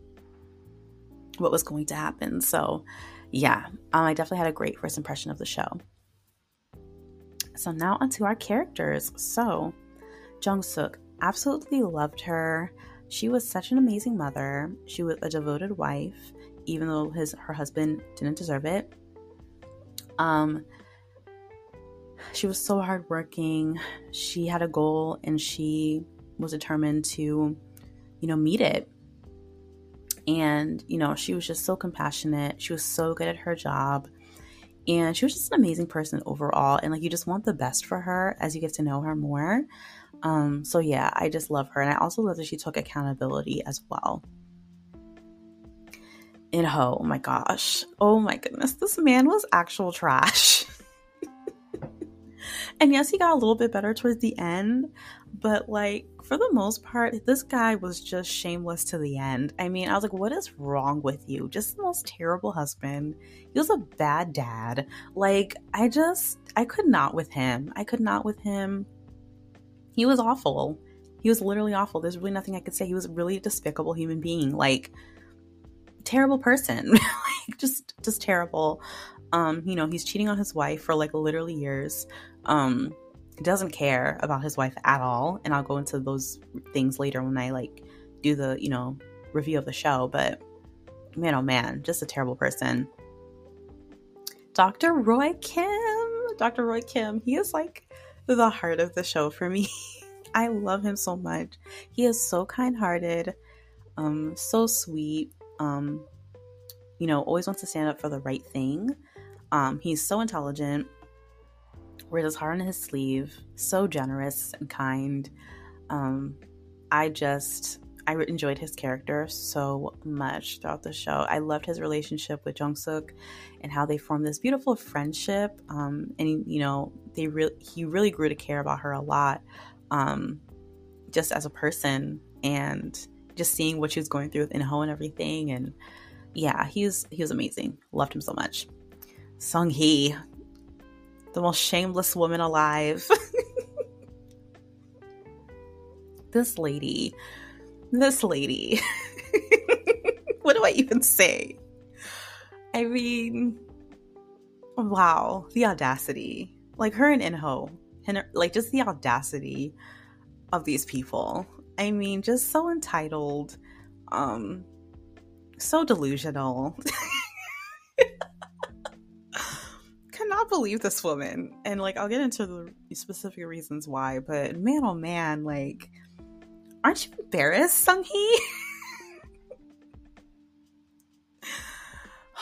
what was going to happen. So, yeah, um, I definitely had a great first impression of the show. So now onto our characters. So, Jung Suk, absolutely loved her. She was such an amazing mother. She was a devoted wife, even though his her husband didn't deserve it. Um, she was so hardworking. She had a goal, and she was determined to, you know, meet it. And you know, she was just so compassionate. She was so good at her job and she was just an amazing person overall and like you just want the best for her as you get to know her more um, so yeah, I just love her. And I also love that she took accountability as well. In Ho, oh my gosh. Oh my goodness. This man was actual trash. and yes, he got a little bit better towards the end, but like for the most part, this guy was just shameless to the end. I mean, I was like, what is wrong with you? Just the most terrible husband. He was a bad dad. Like, I just, I could not with him. I could not with him. He was awful. He was literally awful. There's really nothing I could say. He was really a really despicable human being. Like terrible person. like just just terrible. Um, you know, he's cheating on his wife for like literally years. Um, doesn't care about his wife at all. And I'll go into those things later when I like do the, you know, review of the show, but man oh man, just a terrible person. Dr. Roy Kim, Dr. Roy Kim, he is like the heart of the show for me. I love him so much. He is so kind-hearted, um, so sweet. Um, you know, always wants to stand up for the right thing. Um, he's so intelligent, wears his heart on his sleeve, so generous and kind. Um, I just I enjoyed his character so much throughout the show. I loved his relationship with Jung Suk and how they formed this beautiful friendship. Um, and you know, they really he really grew to care about her a lot, um, just as a person and just seeing what she was going through with Inho and everything. And yeah, he was he was amazing. Loved him so much. Sung Hee, the most shameless woman alive. this lady this lady. what do I even say? I mean, wow, the audacity. Like her and Inho, and like just the audacity of these people. I mean, just so entitled, um, so delusional. Cannot believe this woman. And like, I'll get into the specific reasons why, but man, oh man, like, Aren't you embarrassed, Sung Hee?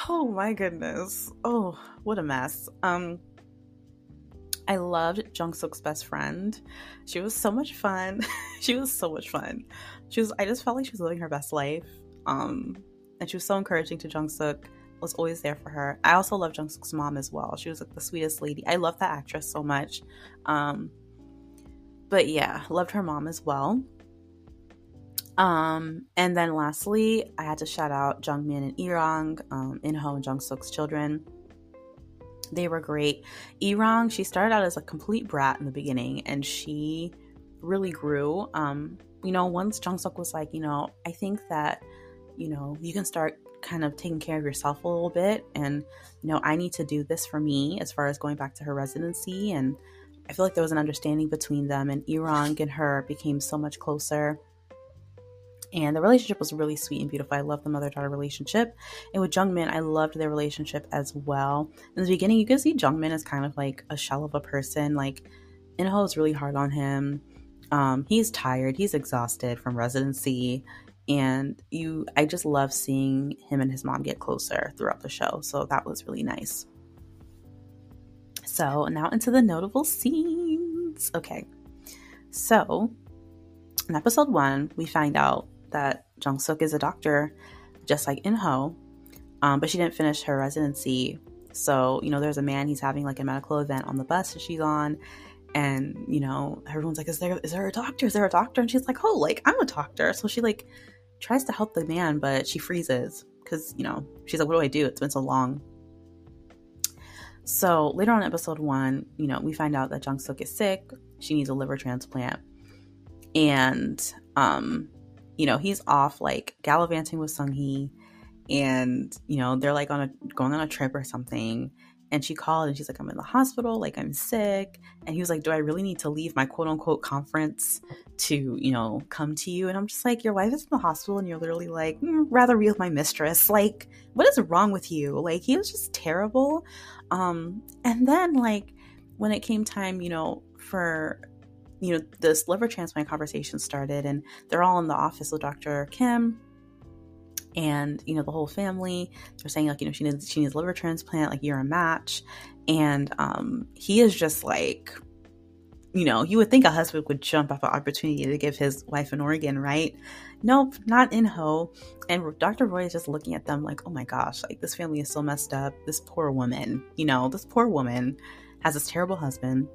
oh my goodness. Oh, what a mess. Um I loved Jung Suk's best friend. She was so much fun. she was so much fun. She was I just felt like she was living her best life. Um and she was so encouraging to Jung Suk. Was always there for her. I also love Jung Suk's mom as well. She was like the sweetest lady. I love that actress so much. Um but yeah, loved her mom as well. Um, and then lastly, I had to shout out Jungmin and Irang, um, Inho and Jungsuk's children. They were great. Irang, she started out as a complete brat in the beginning, and she really grew. Um, you know, once Jungsuk was like, you know, I think that, you know, you can start kind of taking care of yourself a little bit, and you know, I need to do this for me as far as going back to her residency, and I feel like there was an understanding between them, and Irang and her became so much closer And the relationship was really sweet and beautiful. I love the mother daughter relationship. And with Jungmin, I loved their relationship as well. In the beginning, you can see Jungmin is kind of like a shell of a person. Like, Inho is really hard on him. Um, he's tired, he's exhausted from residency. And you I just love seeing him and his mom get closer throughout the show. So that was really nice. So now into the notable scenes. Okay. So in episode one, we find out that Jung Suk is a doctor, just like Inho, um, but she didn't finish her residency. So, you know, there's a man, he's having like a medical event on the bus that she's on. And, you know, everyone's like, is there, is there a doctor? Is there a doctor? And she's like, oh, like, I'm a doctor. So she like tries to help the man, but she freezes because, you know, she's like, what do I do? It's been so long. So later on episode one, you know, we find out that Jung Suk is sick. She needs a liver transplant. And um, you know, he's off like gallivanting with Sung Hee and, you know, they're like on a going on a trip or something. And she called and she's like, I'm in the hospital, like I'm sick. And he was like, Do I really need to leave my quote unquote conference to, you know, come to you? And I'm just like, Your wife is in the hospital and you're literally like, mm, rather be with my mistress. Like, what is wrong with you? Like, he was just terrible. Um, and then like when it came time, you know, for you know, this liver transplant conversation started, and they're all in the office with Dr. Kim and you know the whole family. They're saying like you know she needs she needs liver transplant like you're a match. And um he is just like you know you would think a husband would jump off an opportunity to give his wife an organ right? Nope not Inho. And dr roy is just looking at them like oh my gosh like this family is so messed up. This poor woman you know this poor woman has this terrible husband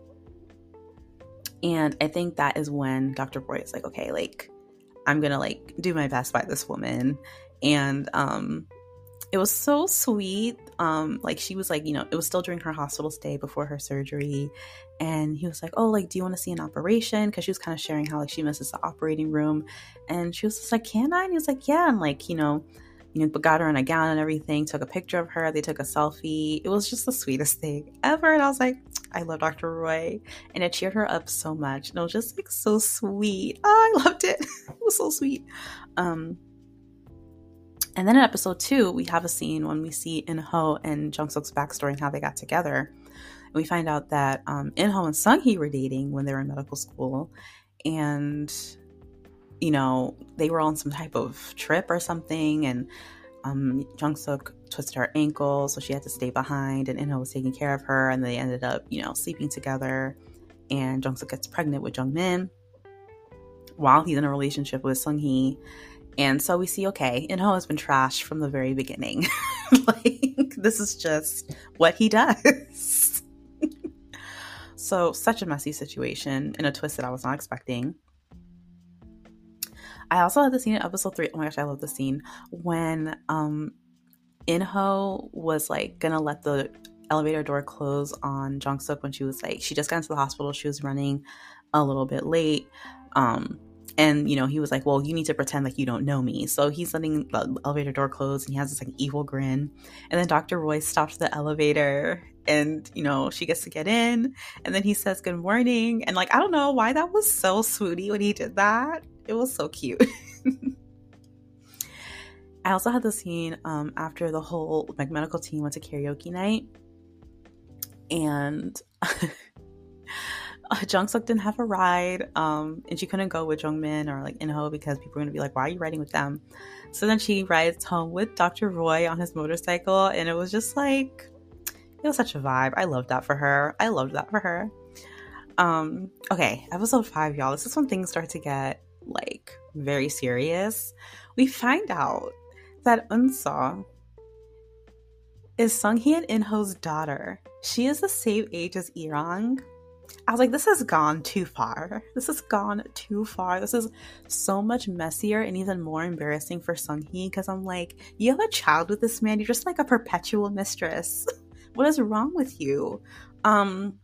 and I think that is when Dr. Roy is like, okay, like I'm gonna like do my best by this woman. And um it was so sweet. Um, like she was like, you know, it was still during her hospital stay before her surgery. And he was like, Oh, like, do you want to see an operation? Cause she was kind of sharing how like she misses the operating room. And she was just like, Can I? And he was like, Yeah, and like, you know, you know, got her in a gown and everything, took a picture of her, they took a selfie. It was just the sweetest thing ever. And I was like, I love Dr. Roy. And it cheered her up so much. And it was just like so sweet. Oh, I loved it. it was so sweet. Um, and then in episode two, we have a scene when we see Inho and Jung Suk's backstory and how they got together. And we find out that um, Inho and Sung Hee were dating when they were in medical school. And you know, they were on some type of trip or something, and um, Jung Suk twisted her ankle, so she had to stay behind, and Inho was taking care of her, and they ended up, you know, sleeping together. And Jung Suk gets pregnant with Jung Min while he's in a relationship with Sung Hee. And so we see, okay, Inho has been trashed from the very beginning. like, this is just what he does. so, such a messy situation and a twist that I was not expecting. I also had the scene in episode three. Oh my gosh, I love the scene when um Inho was like gonna let the elevator door close on Jung Suk when she was like she just got into the hospital. She was running a little bit late. Um and you know he was like well you need to pretend like you don't know me so he's letting the elevator door close and he has this like evil grin and then dr roy stops the elevator and you know she gets to get in and then he says good morning and like i don't know why that was so swooty when he did that it was so cute. I also had the scene um, after the whole like medical team went to karaoke night, and Jung Suk didn't have a ride, um, and she couldn't go with Jung Min or like Inho because people were gonna be like, "Why are you riding with them?" So then she rides home with Dr. Roy on his motorcycle, and it was just like it was such a vibe. I loved that for her. I loved that for her. Um, okay, episode five, y'all. This is when things start to get like very serious, we find out that Eunseo is Sunghee and Inho's daughter. She is the same age as Irang. I was like, this has gone too far. This has gone too far. This is so much messier and even more embarrassing for Sunghee because I'm like, you have a child with this man. You're just like a perpetual mistress. what is wrong with you? Um,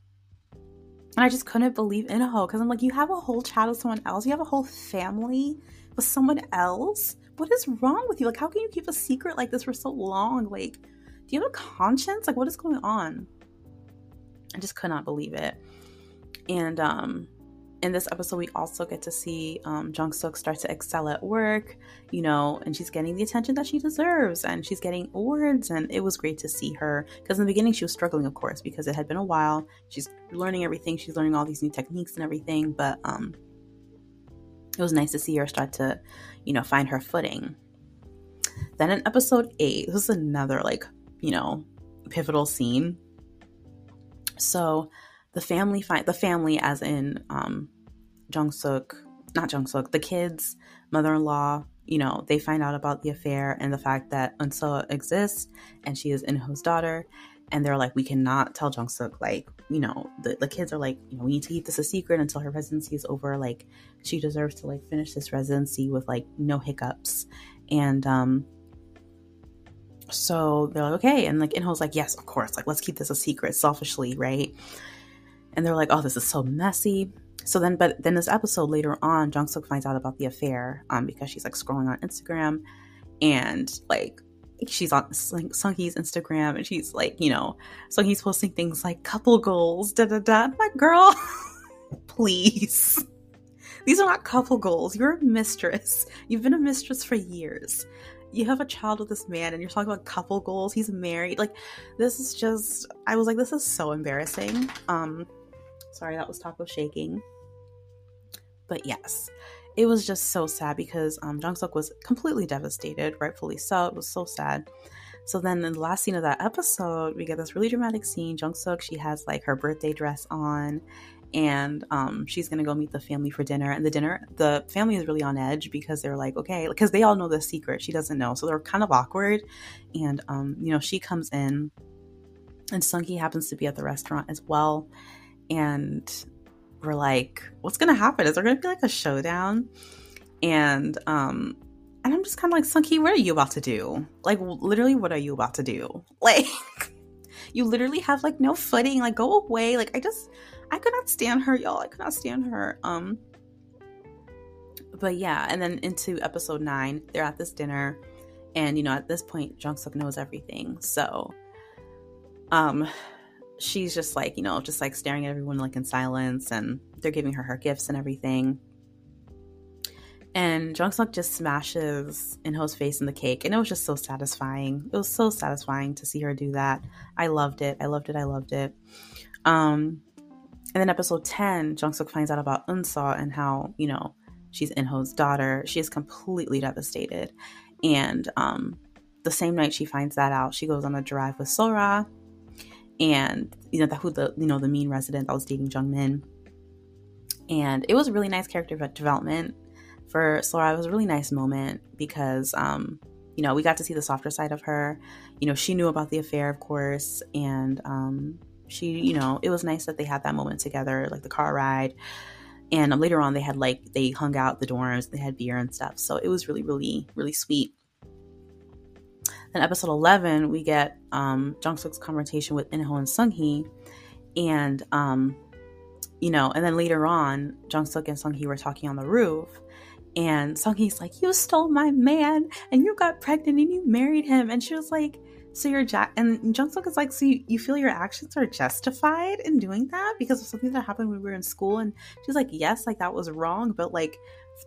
and I just couldn't believe in Inho because I'm like, you have a whole child with someone else. You have a whole family with someone else. What is wrong with you? Like, how can you keep a secret like this for so long? Like, do you have a conscience? Like, what is going on? I just could not believe it. And um, in this episode, we also get to see um, Jung Suk start to excel at work, you know, and she's getting the attention that she deserves and she's getting awards. And it was great to see her because in the beginning, she was struggling, of course, because it had been a while. She's learning everything, she's learning all these new techniques and everything. But um, it was nice to see her start to, you know, find her footing. Then in episode eight, this is another, like, you know, pivotal scene. So, the family find the family as in um Jung Suk, not Jung Suk, the kids, mother-in-law, you know, they find out about the affair and the fact that Eunseo exists and she is Inho's daughter. And they're like, we cannot tell Jung Suk, like, you know, the, the kids are like, you know, we need to keep this a secret until her residency is over. Like, she deserves to like finish this residency with like no hiccups. And um so they're like, okay. And like Inho's like, yes, of course, like let's keep this a secret selfishly, right? and they're like, "Oh, this is so messy." So then, but then this episode later on, Jung Suk finds out about the affair um, because she's like scrolling on Instagram, and like she's on like Sunghee's Instagram, and she's like, you know, Sunghee's posting things like couple goals, da da da. Like, girl, please. These are not couple goals. You're a mistress. You've been a mistress for years. You have a child with this man and you're talking about couple goals. He's married. Like this is just I was like this is so embarrassing. Um Sorry, that was taco shaking. But yes, it was just so sad because um, Jung Suk was completely devastated, rightfully so. It was so sad. So then in the last scene of that episode, we get this really dramatic scene. Jung Suk, she has like her birthday dress on and um, she's gonna go meet the family for dinner. And the dinner, the family is really on edge because they're like, okay, because they all know the secret. She doesn't know, so they're kind of awkward. And um, you know, she comes in, and Sunghee happens to be at the restaurant as well and we're like, what's gonna happen? Is there gonna be like a showdown? And um and I'm just kind of like, Sunghee, what are you about to do? Like, literally, what are you about to do? Like, you literally have like no footing. Like, go away. Like, I just, I could not stand her, y'all. I could not stand her. Um, but yeah, and then into episode nine, they're at this dinner, and you know, at this point, Jung Suk knows everything. So, um, she's just like, you know, just like staring at everyone like in silence and they're giving her her gifts and everything. And Jung Suk just smashes Inho's face in the cake. And it was just so satisfying. It was so satisfying to see her do that. I loved it. I loved it. I loved it. Um, and then episode 10, Jung Suk finds out about Eunseo and how, you know, she's Inho's daughter. She is completely devastated. And um, the same night she finds that out, she goes on a drive with Sora and you know the who the you know the mean resident that was dating Jung Min. And it was a really nice character development for Sora. It was a really nice moment because um, you know we got to see the softer side of her. You know she knew about the affair, of course, and um, she you know it was nice that they had that moment together, like the car ride. And um, later on, they had like they hung out the dorms, they had beer and stuff. So it was really, really, really sweet. Then episode 11, we get um, Jung Suk's confrontation with Inho and Sunghee. And, um, you know, and then later on, Jung Suk and Sunghee were talking on the roof. And Sunghee's like, You stole my man and you got pregnant and you married him. And she was like, So you're ja-, and Jung Suk is like, So you, you feel your actions are justified in doing that because of something that happened when we were in school? And she's like, Yes, like that was wrong. But like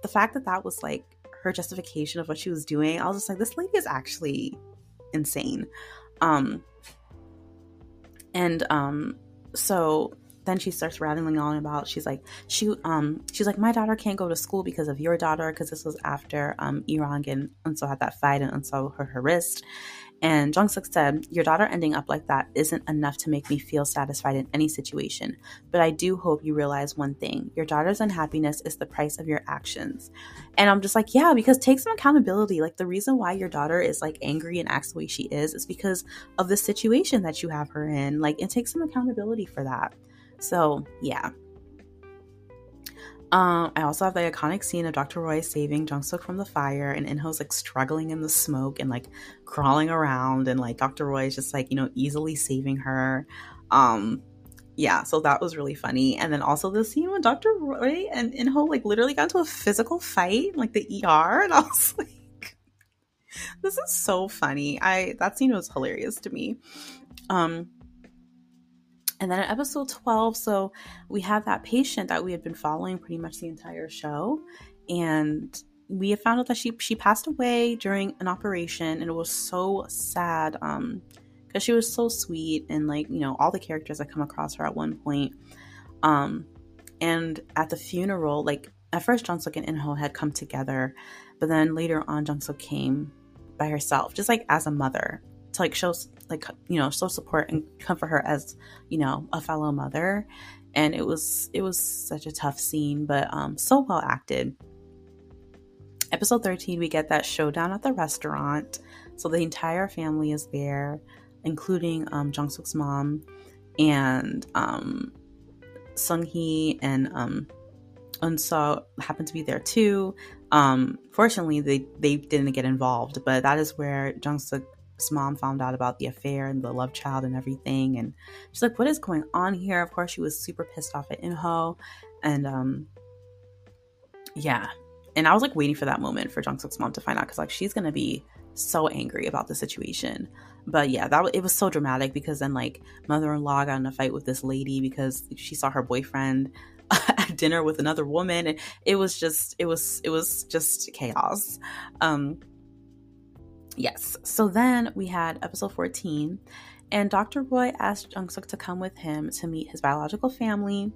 the fact that that was like her justification of what she was doing, I was just like, This lady is actually insane. Um, and um, so then she starts rattling on about she's like she um she's like my daughter can't go to school because of your daughter because this was after um Irang and Eunseo had that fight and Eunseo hurt her wrist and Jung Suk said, Your daughter ending up like that isn't enough to make me feel satisfied in any situation. But I do hope you realize one thing your daughter's unhappiness is the price of your actions. And I'm just like, Yeah, because take some accountability. Like, the reason why your daughter is like angry and acts the way she is is because of the situation that you have her in. Like, and take some accountability for that. So, yeah, um, I also have the iconic scene of Dr. Roy saving Jung Suk from the fire, and Inho's like struggling in the smoke and like crawling around, and like Dr. Roy is just like you know easily saving her. Um, yeah, so that was really funny. And then also the scene when Dr. Roy and Inho like literally got into a physical fight, like the ER, and I was like, this is so funny. I that scene was hilarious to me. Um, And then in episode 12, so we have that patient that we had been following pretty much the entire show. And we have found out that she she passed away during an operation and it was so sad um because she was so sweet and like you know all the characters that come across her at one point um and at the funeral like at first Suk and Inho had come together but then later on Suk came by herself just like as a mother to like show like you know show support and comfort her as you know a fellow mother and it was it was such a tough scene but um so well acted episode 13, we get that showdown at the restaurant. So the entire family is there, including um, Jung Suk's mom and um, Sung Hee and um, Eunseo happened to be there too. Um, fortunately, they they didn't get involved, but that is where Jung Suk's mom found out about the affair and the love child and everything. And she's like, "What is going on here?" Of course, she was super pissed off at Inho, and um, yeah, and I was like waiting for that moment for Jung Suk's mom to find out because like she's gonna be so angry about the situation. But yeah, that it was so dramatic because then like mother-in-law got in a fight with this lady because she saw her boyfriend at dinner with another woman and it was just it was it was just chaos. Um yes. So then we had episode 14 and Dr. Roy asked Jung Suk to come with him to meet his biological family.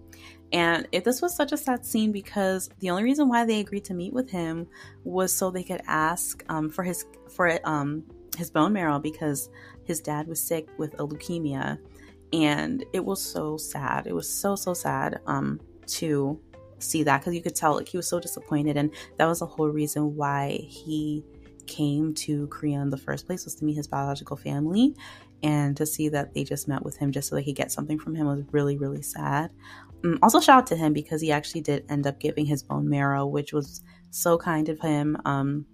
And if this was such a sad scene because the only reason why they agreed to meet with him was so they could ask um, for his for um, his bone marrow because his dad was sick with a leukemia, and it was so sad. It was so so sad um, to see that because you could tell like he was so disappointed, and that was the whole reason why he came to Korea in the first place was to meet his biological family and to see that they just met with him just so they could get something from him was really really sad. Um, also shout out to him because he actually did end up giving his bone marrow which was so kind of him um,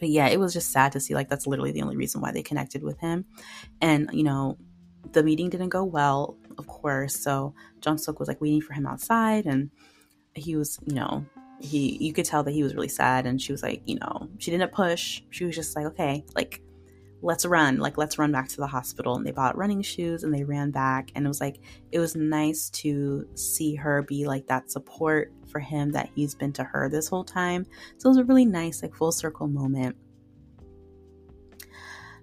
but yeah it was just sad to see like that's literally the only reason why they connected with him. And you know the meeting didn't go well of course so Jung Suk was like waiting for him outside and he was you know he you could tell that he was really sad and she was like you know she didn't push. She was just like okay like let's run like let's run back to the hospital. And they bought running shoes and they ran back. And it was like it was nice to see her be like that support for him that he's been to her this whole time. So it was a really nice like full circle moment.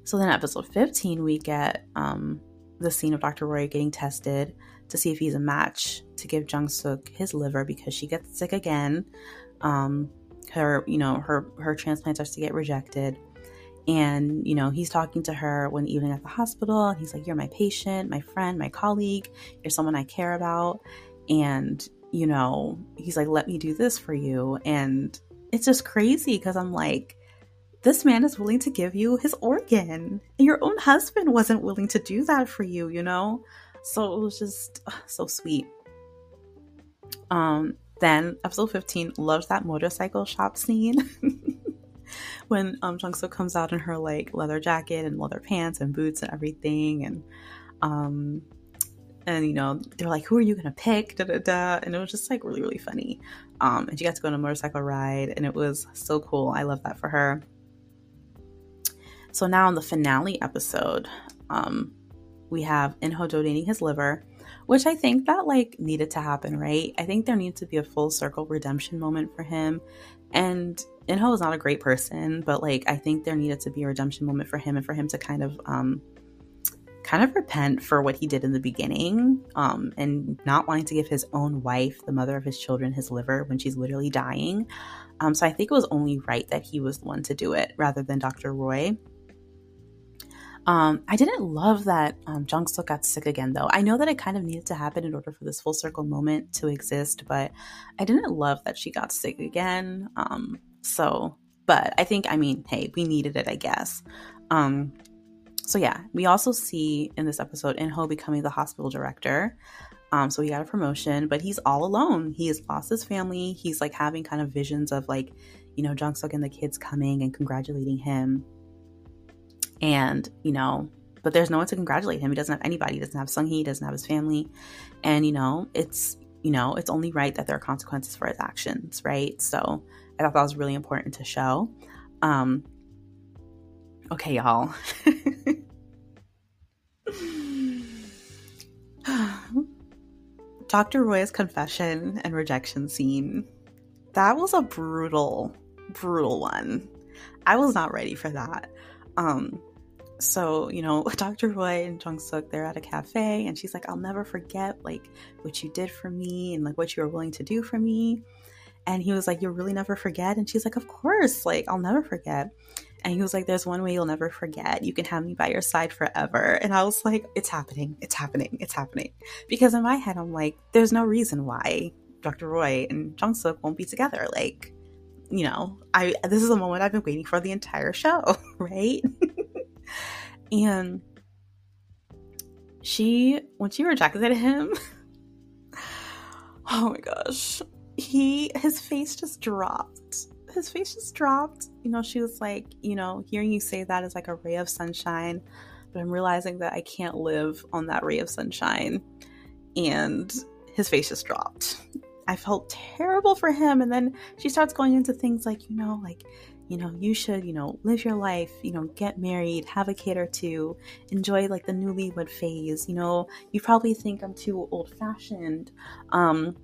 So then episode 15 we get um the scene of dr roy getting tested to see if he's a match to give jung suk his liver because she gets sick again um her you know her her transplant starts to get rejected and, you know, he's talking to her one evening at the hospital. And he's like, You're my patient, my friend, my colleague. You're someone I care about. And, you know, he's like, Let me do this for you. And it's just crazy because I'm like, this man is willing to give you his organ. And your own husband wasn't willing to do that for you, you know? So it was just ugh, so sweet. Um, then episode 15 loves that motorcycle shop scene. when um Jung Suk comes out in her like leather jacket and leather pants and boots and everything and um and you know they're like who are you gonna pick? Da da da. And it was just like really really funny. Um and she got to go on a motorcycle ride and it was so cool. I love that for her. So now in the finale episode um we have inho donating his liver which i think that like needed to happen right i think there needs to be a full circle redemption moment for him and Inho is not a great person, but like I think there needed to be a redemption moment for him and for him to kind of um kind of repent for what he did in the beginning um and not wanting to give his own wife, the mother of his children, his liver when she's literally dying. Um so I think it was only right that he was the one to do it rather than Dr. Roy. Um, I didn't love that um, Jung Suk got sick again, though. I know that it kind of needed to happen in order for this full circle moment to exist, but I didn't love that she got sick again. Um, so, but I think, I mean, hey, we needed it, I guess. Um, so yeah, we also see in this episode Inho becoming the hospital director. Um, so he got a promotion, but he's all alone. He has lost his family. He's like having kind of visions of like, you know, Jung Suk and the kids coming and congratulating him. And, you know, but there's no one to congratulate him. He doesn't have anybody. He doesn't have Sung Hee, doesn't have his family. And, you know, it's, you know, it's only right that there are consequences for his actions, right? So I thought that was really important to show. Um, okay, y'all. Dr. Roy's confession and rejection scene, that was a brutal, brutal one. I was not ready for that. Um, so you know dr roy and jung suk they're at a cafe and she's like i'll never forget like what you did for me and like what you were willing to do for me. And he was like you'll really never forget? And she's like of course like i'll never forget. And he was like there's one way you'll never forget. You can have me by your side forever. And i was like it's happening. It's happening. It's happening. Because in my head i'm like there's no reason why dr roy and jung suk won't be together like you know i this is a moment i've been waiting for the entire show right and she, when she rejected him, oh my gosh, he, his face just dropped. His face just dropped. You know, she was like, you know, hearing you say that is like a ray of sunshine, but I'm realizing that I can't live on that ray of sunshine. And his face just dropped. I felt terrible for him. And then she starts going into things like, you know, like you know, you should, you know, live your life, you know, get married, have a kid or two, enjoy like the newlywed phase. You know, you probably think I'm too old fashioned. Um,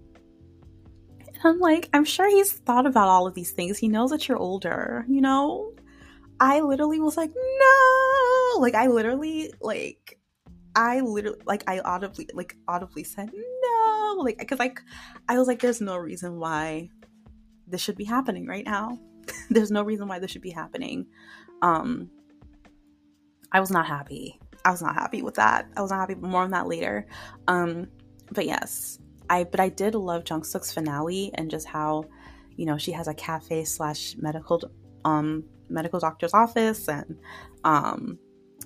and I'm like, I'm sure he's thought about all of these things. He knows that you're older, you know? I literally was like, no! Like, I literally, like, I literally, like, I audibly, like, audibly said no. Like, because, like, I was like, there's no reason why this should be happening right now there's no reason why this should be happening. Um, I was not happy. I was not happy with that. I was not happy. More on that later. Um, but yes, I but I did love Jung Suk's finale and just how, you know, she has a cafe slash medical um medical doctor's office and um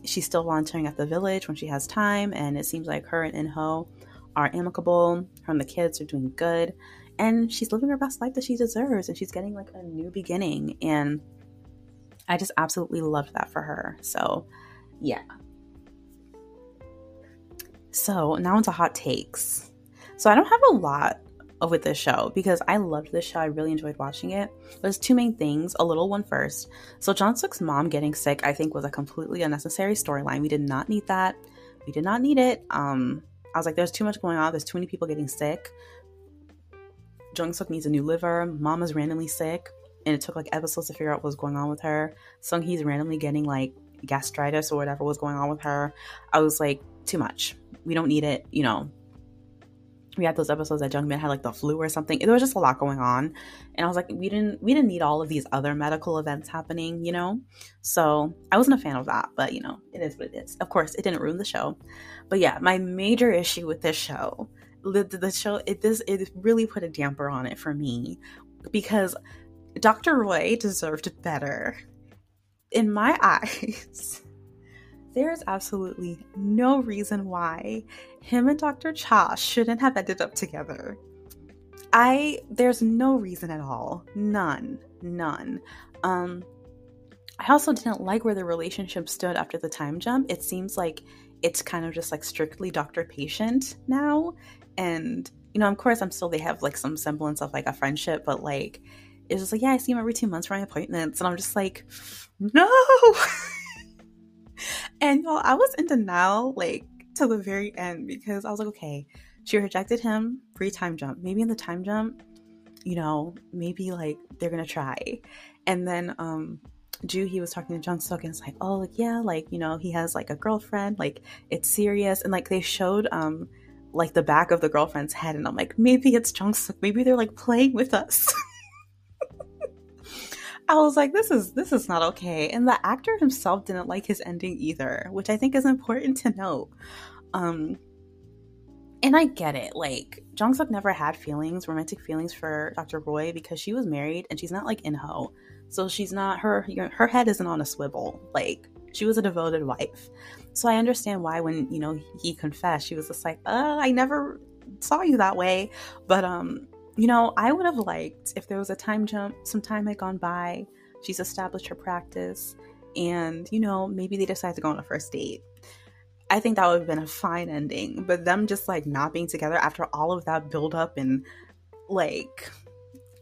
she's still volunteering at the village when she has time and it seems like her and Inho are amicable. Her and the kids are doing good and she's living her best life that she deserves and she's getting like a new beginning and i just absolutely loved that for her so yeah so now into hot takes so i don't have a lot with this show because I loved this show. I really enjoyed watching it. There's two main things. A little one first. So Jung Suk's mom getting sick, I think, was a completely unnecessary storyline. We did not need that. We did not need it. Um, I was like, there's too much going on. There's too many people getting sick. Jung needs a new liver. Mama's randomly sick, and it took like episodes to figure out what was going on with her. Sunghee's randomly getting like gastritis or whatever was going on with her. I was like, too much. We don't need it. You know, we had those episodes that Jungmin had like the flu or something. There was just a lot going on, and I was like, we didn't we didn't need all of these other medical events happening, you know. So I wasn't a fan of that, but you know, it is what it is. Of course, it didn't ruin the show, but yeah, my major issue with this show the, the show it this it really put a damper on it for me because Dr. Roy deserved better. In my eyes, there is absolutely no reason why him and Dr. Cha shouldn't have ended up together. I there's no reason at all. None. None. Um I also didn't like where the relationship stood after the time jump. It seems like it's kind of just like strictly doctor patient now and, you know, of course, I'm still, they have like some semblance of like a friendship, but like, it's just like, yeah, I see him every two months for my appointments. And I'm just like, no. and y'all, I was in denial like to the very end because I was like, okay, she rejected him free time jump. Maybe in the time jump, you know, maybe like they're gonna try. And then um Ju he was talking to Jung Suk and it's like, oh like, yeah, like, you know, he has like a girlfriend, like it's serious. And like they showed um like the back of the girlfriend's head and I'm like, maybe it's Jungsuk. Maybe they're like playing with us. I was like, this is this is not okay. And the actor himself didn't like his ending either, which I think is important to note. Um and I get it. Like Jungsuk never had feelings, romantic feelings for Dr. Roy because she was married and she's not like Inho. So she's not her her head isn't on a swivel. Like she was a devoted wife. So I understand why when, you know, he confessed, she was just like, uh, I never saw you that way. But um, you know, I would have liked if there was a time jump, some time had gone by, she's established her practice, and you know, maybe they decide to go on a first date. I think that would have been a fine ending. But them just like not being together after all of that build up and like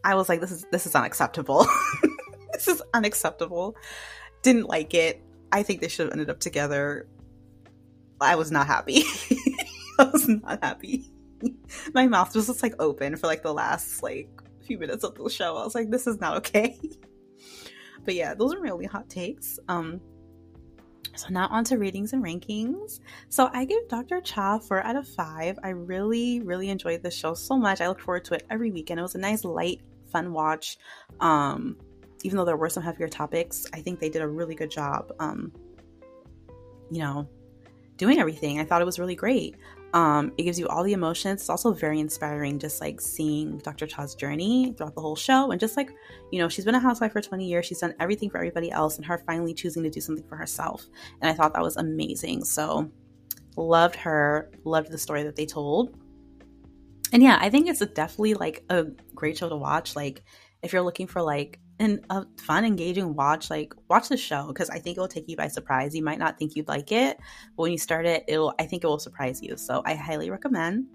I was like, this is this is unacceptable. this is unacceptable. Didn't like it. I think they should have ended up together. I was not happy. I was not happy. my mouth was just like open for like the last like few minutes of the show. I was like, this is not okay. but yeah, those are really hot takes. Um, so now on to ratings and rankings. So I give Dr. Cha four out of five. I really, really enjoyed this show so much. I look forward to it every weekend. It was a nice, light, fun watch. Um, even though there were some heavier topics, I think they did a really good job. Um, you know, doing everything. I thought it was really great. Um, it gives you all the emotions. It's also very inspiring, just like seeing Dr. Cha's journey throughout the whole show. And just like, you know, she's been a housewife for 20 years. She's done everything for everybody else, and her finally choosing to do something for herself. And I thought that was amazing. So, loved her, loved the story that they told. And yeah, I think it's definitely like a great show to watch. Like, if you're looking for like and a fun, engaging watch. Like watch the show because I think it will take you by surprise. You might not think you'd like it, but when you start it, it'll I think it will surprise you. So I highly recommend.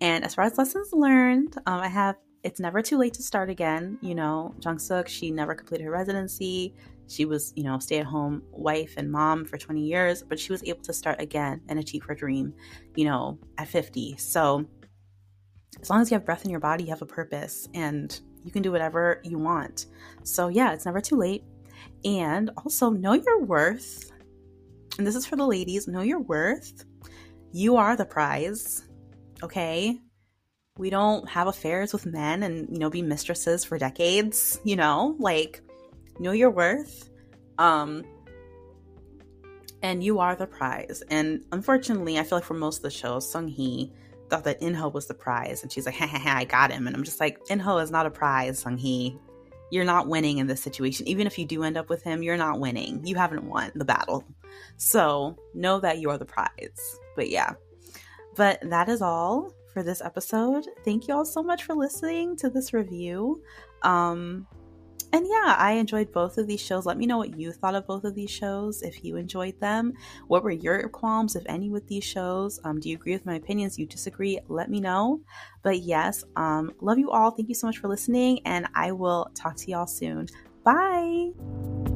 And as far as lessons learned, um, I have it's never too late to start again. You know, Jung Suk, she never completed her residency. She was, you know, stay at home wife and mom for 20 years, but she was able to start again and achieve her dream, you know, at 50. So as long as you have breath in your body, you have a purpose. And you can do whatever you want. So, yeah, it's never too late. And also, know your worth. And this is for the ladies know your worth. You are the prize, okay? We don't have affairs with men and, you know, be mistresses for decades, you know? Like, know your worth. Um, and you are the prize. And unfortunately, I feel like for most of the shows, Sunghee thought that Inho was the prize, and she's like, ha ha ha, I got him. And I'm just like, Inho is not a prize, Sunghee. You're not winning in this situation. Even if you do end up with him, you're not winning. You haven't won the battle. So know that you're the prize. But yeah. But that is all for this episode. Thank you all so much for listening to this review. Um, and yeah, I enjoyed both of these shows. Let me know what you thought of both of these shows, if you enjoyed them. What were your qualms, if any, with these shows? Um, do you agree with my opinions? You disagree? Let me know. But yes, um, love you all. Thank you so much for listening, and I will talk to y'all soon. Bye.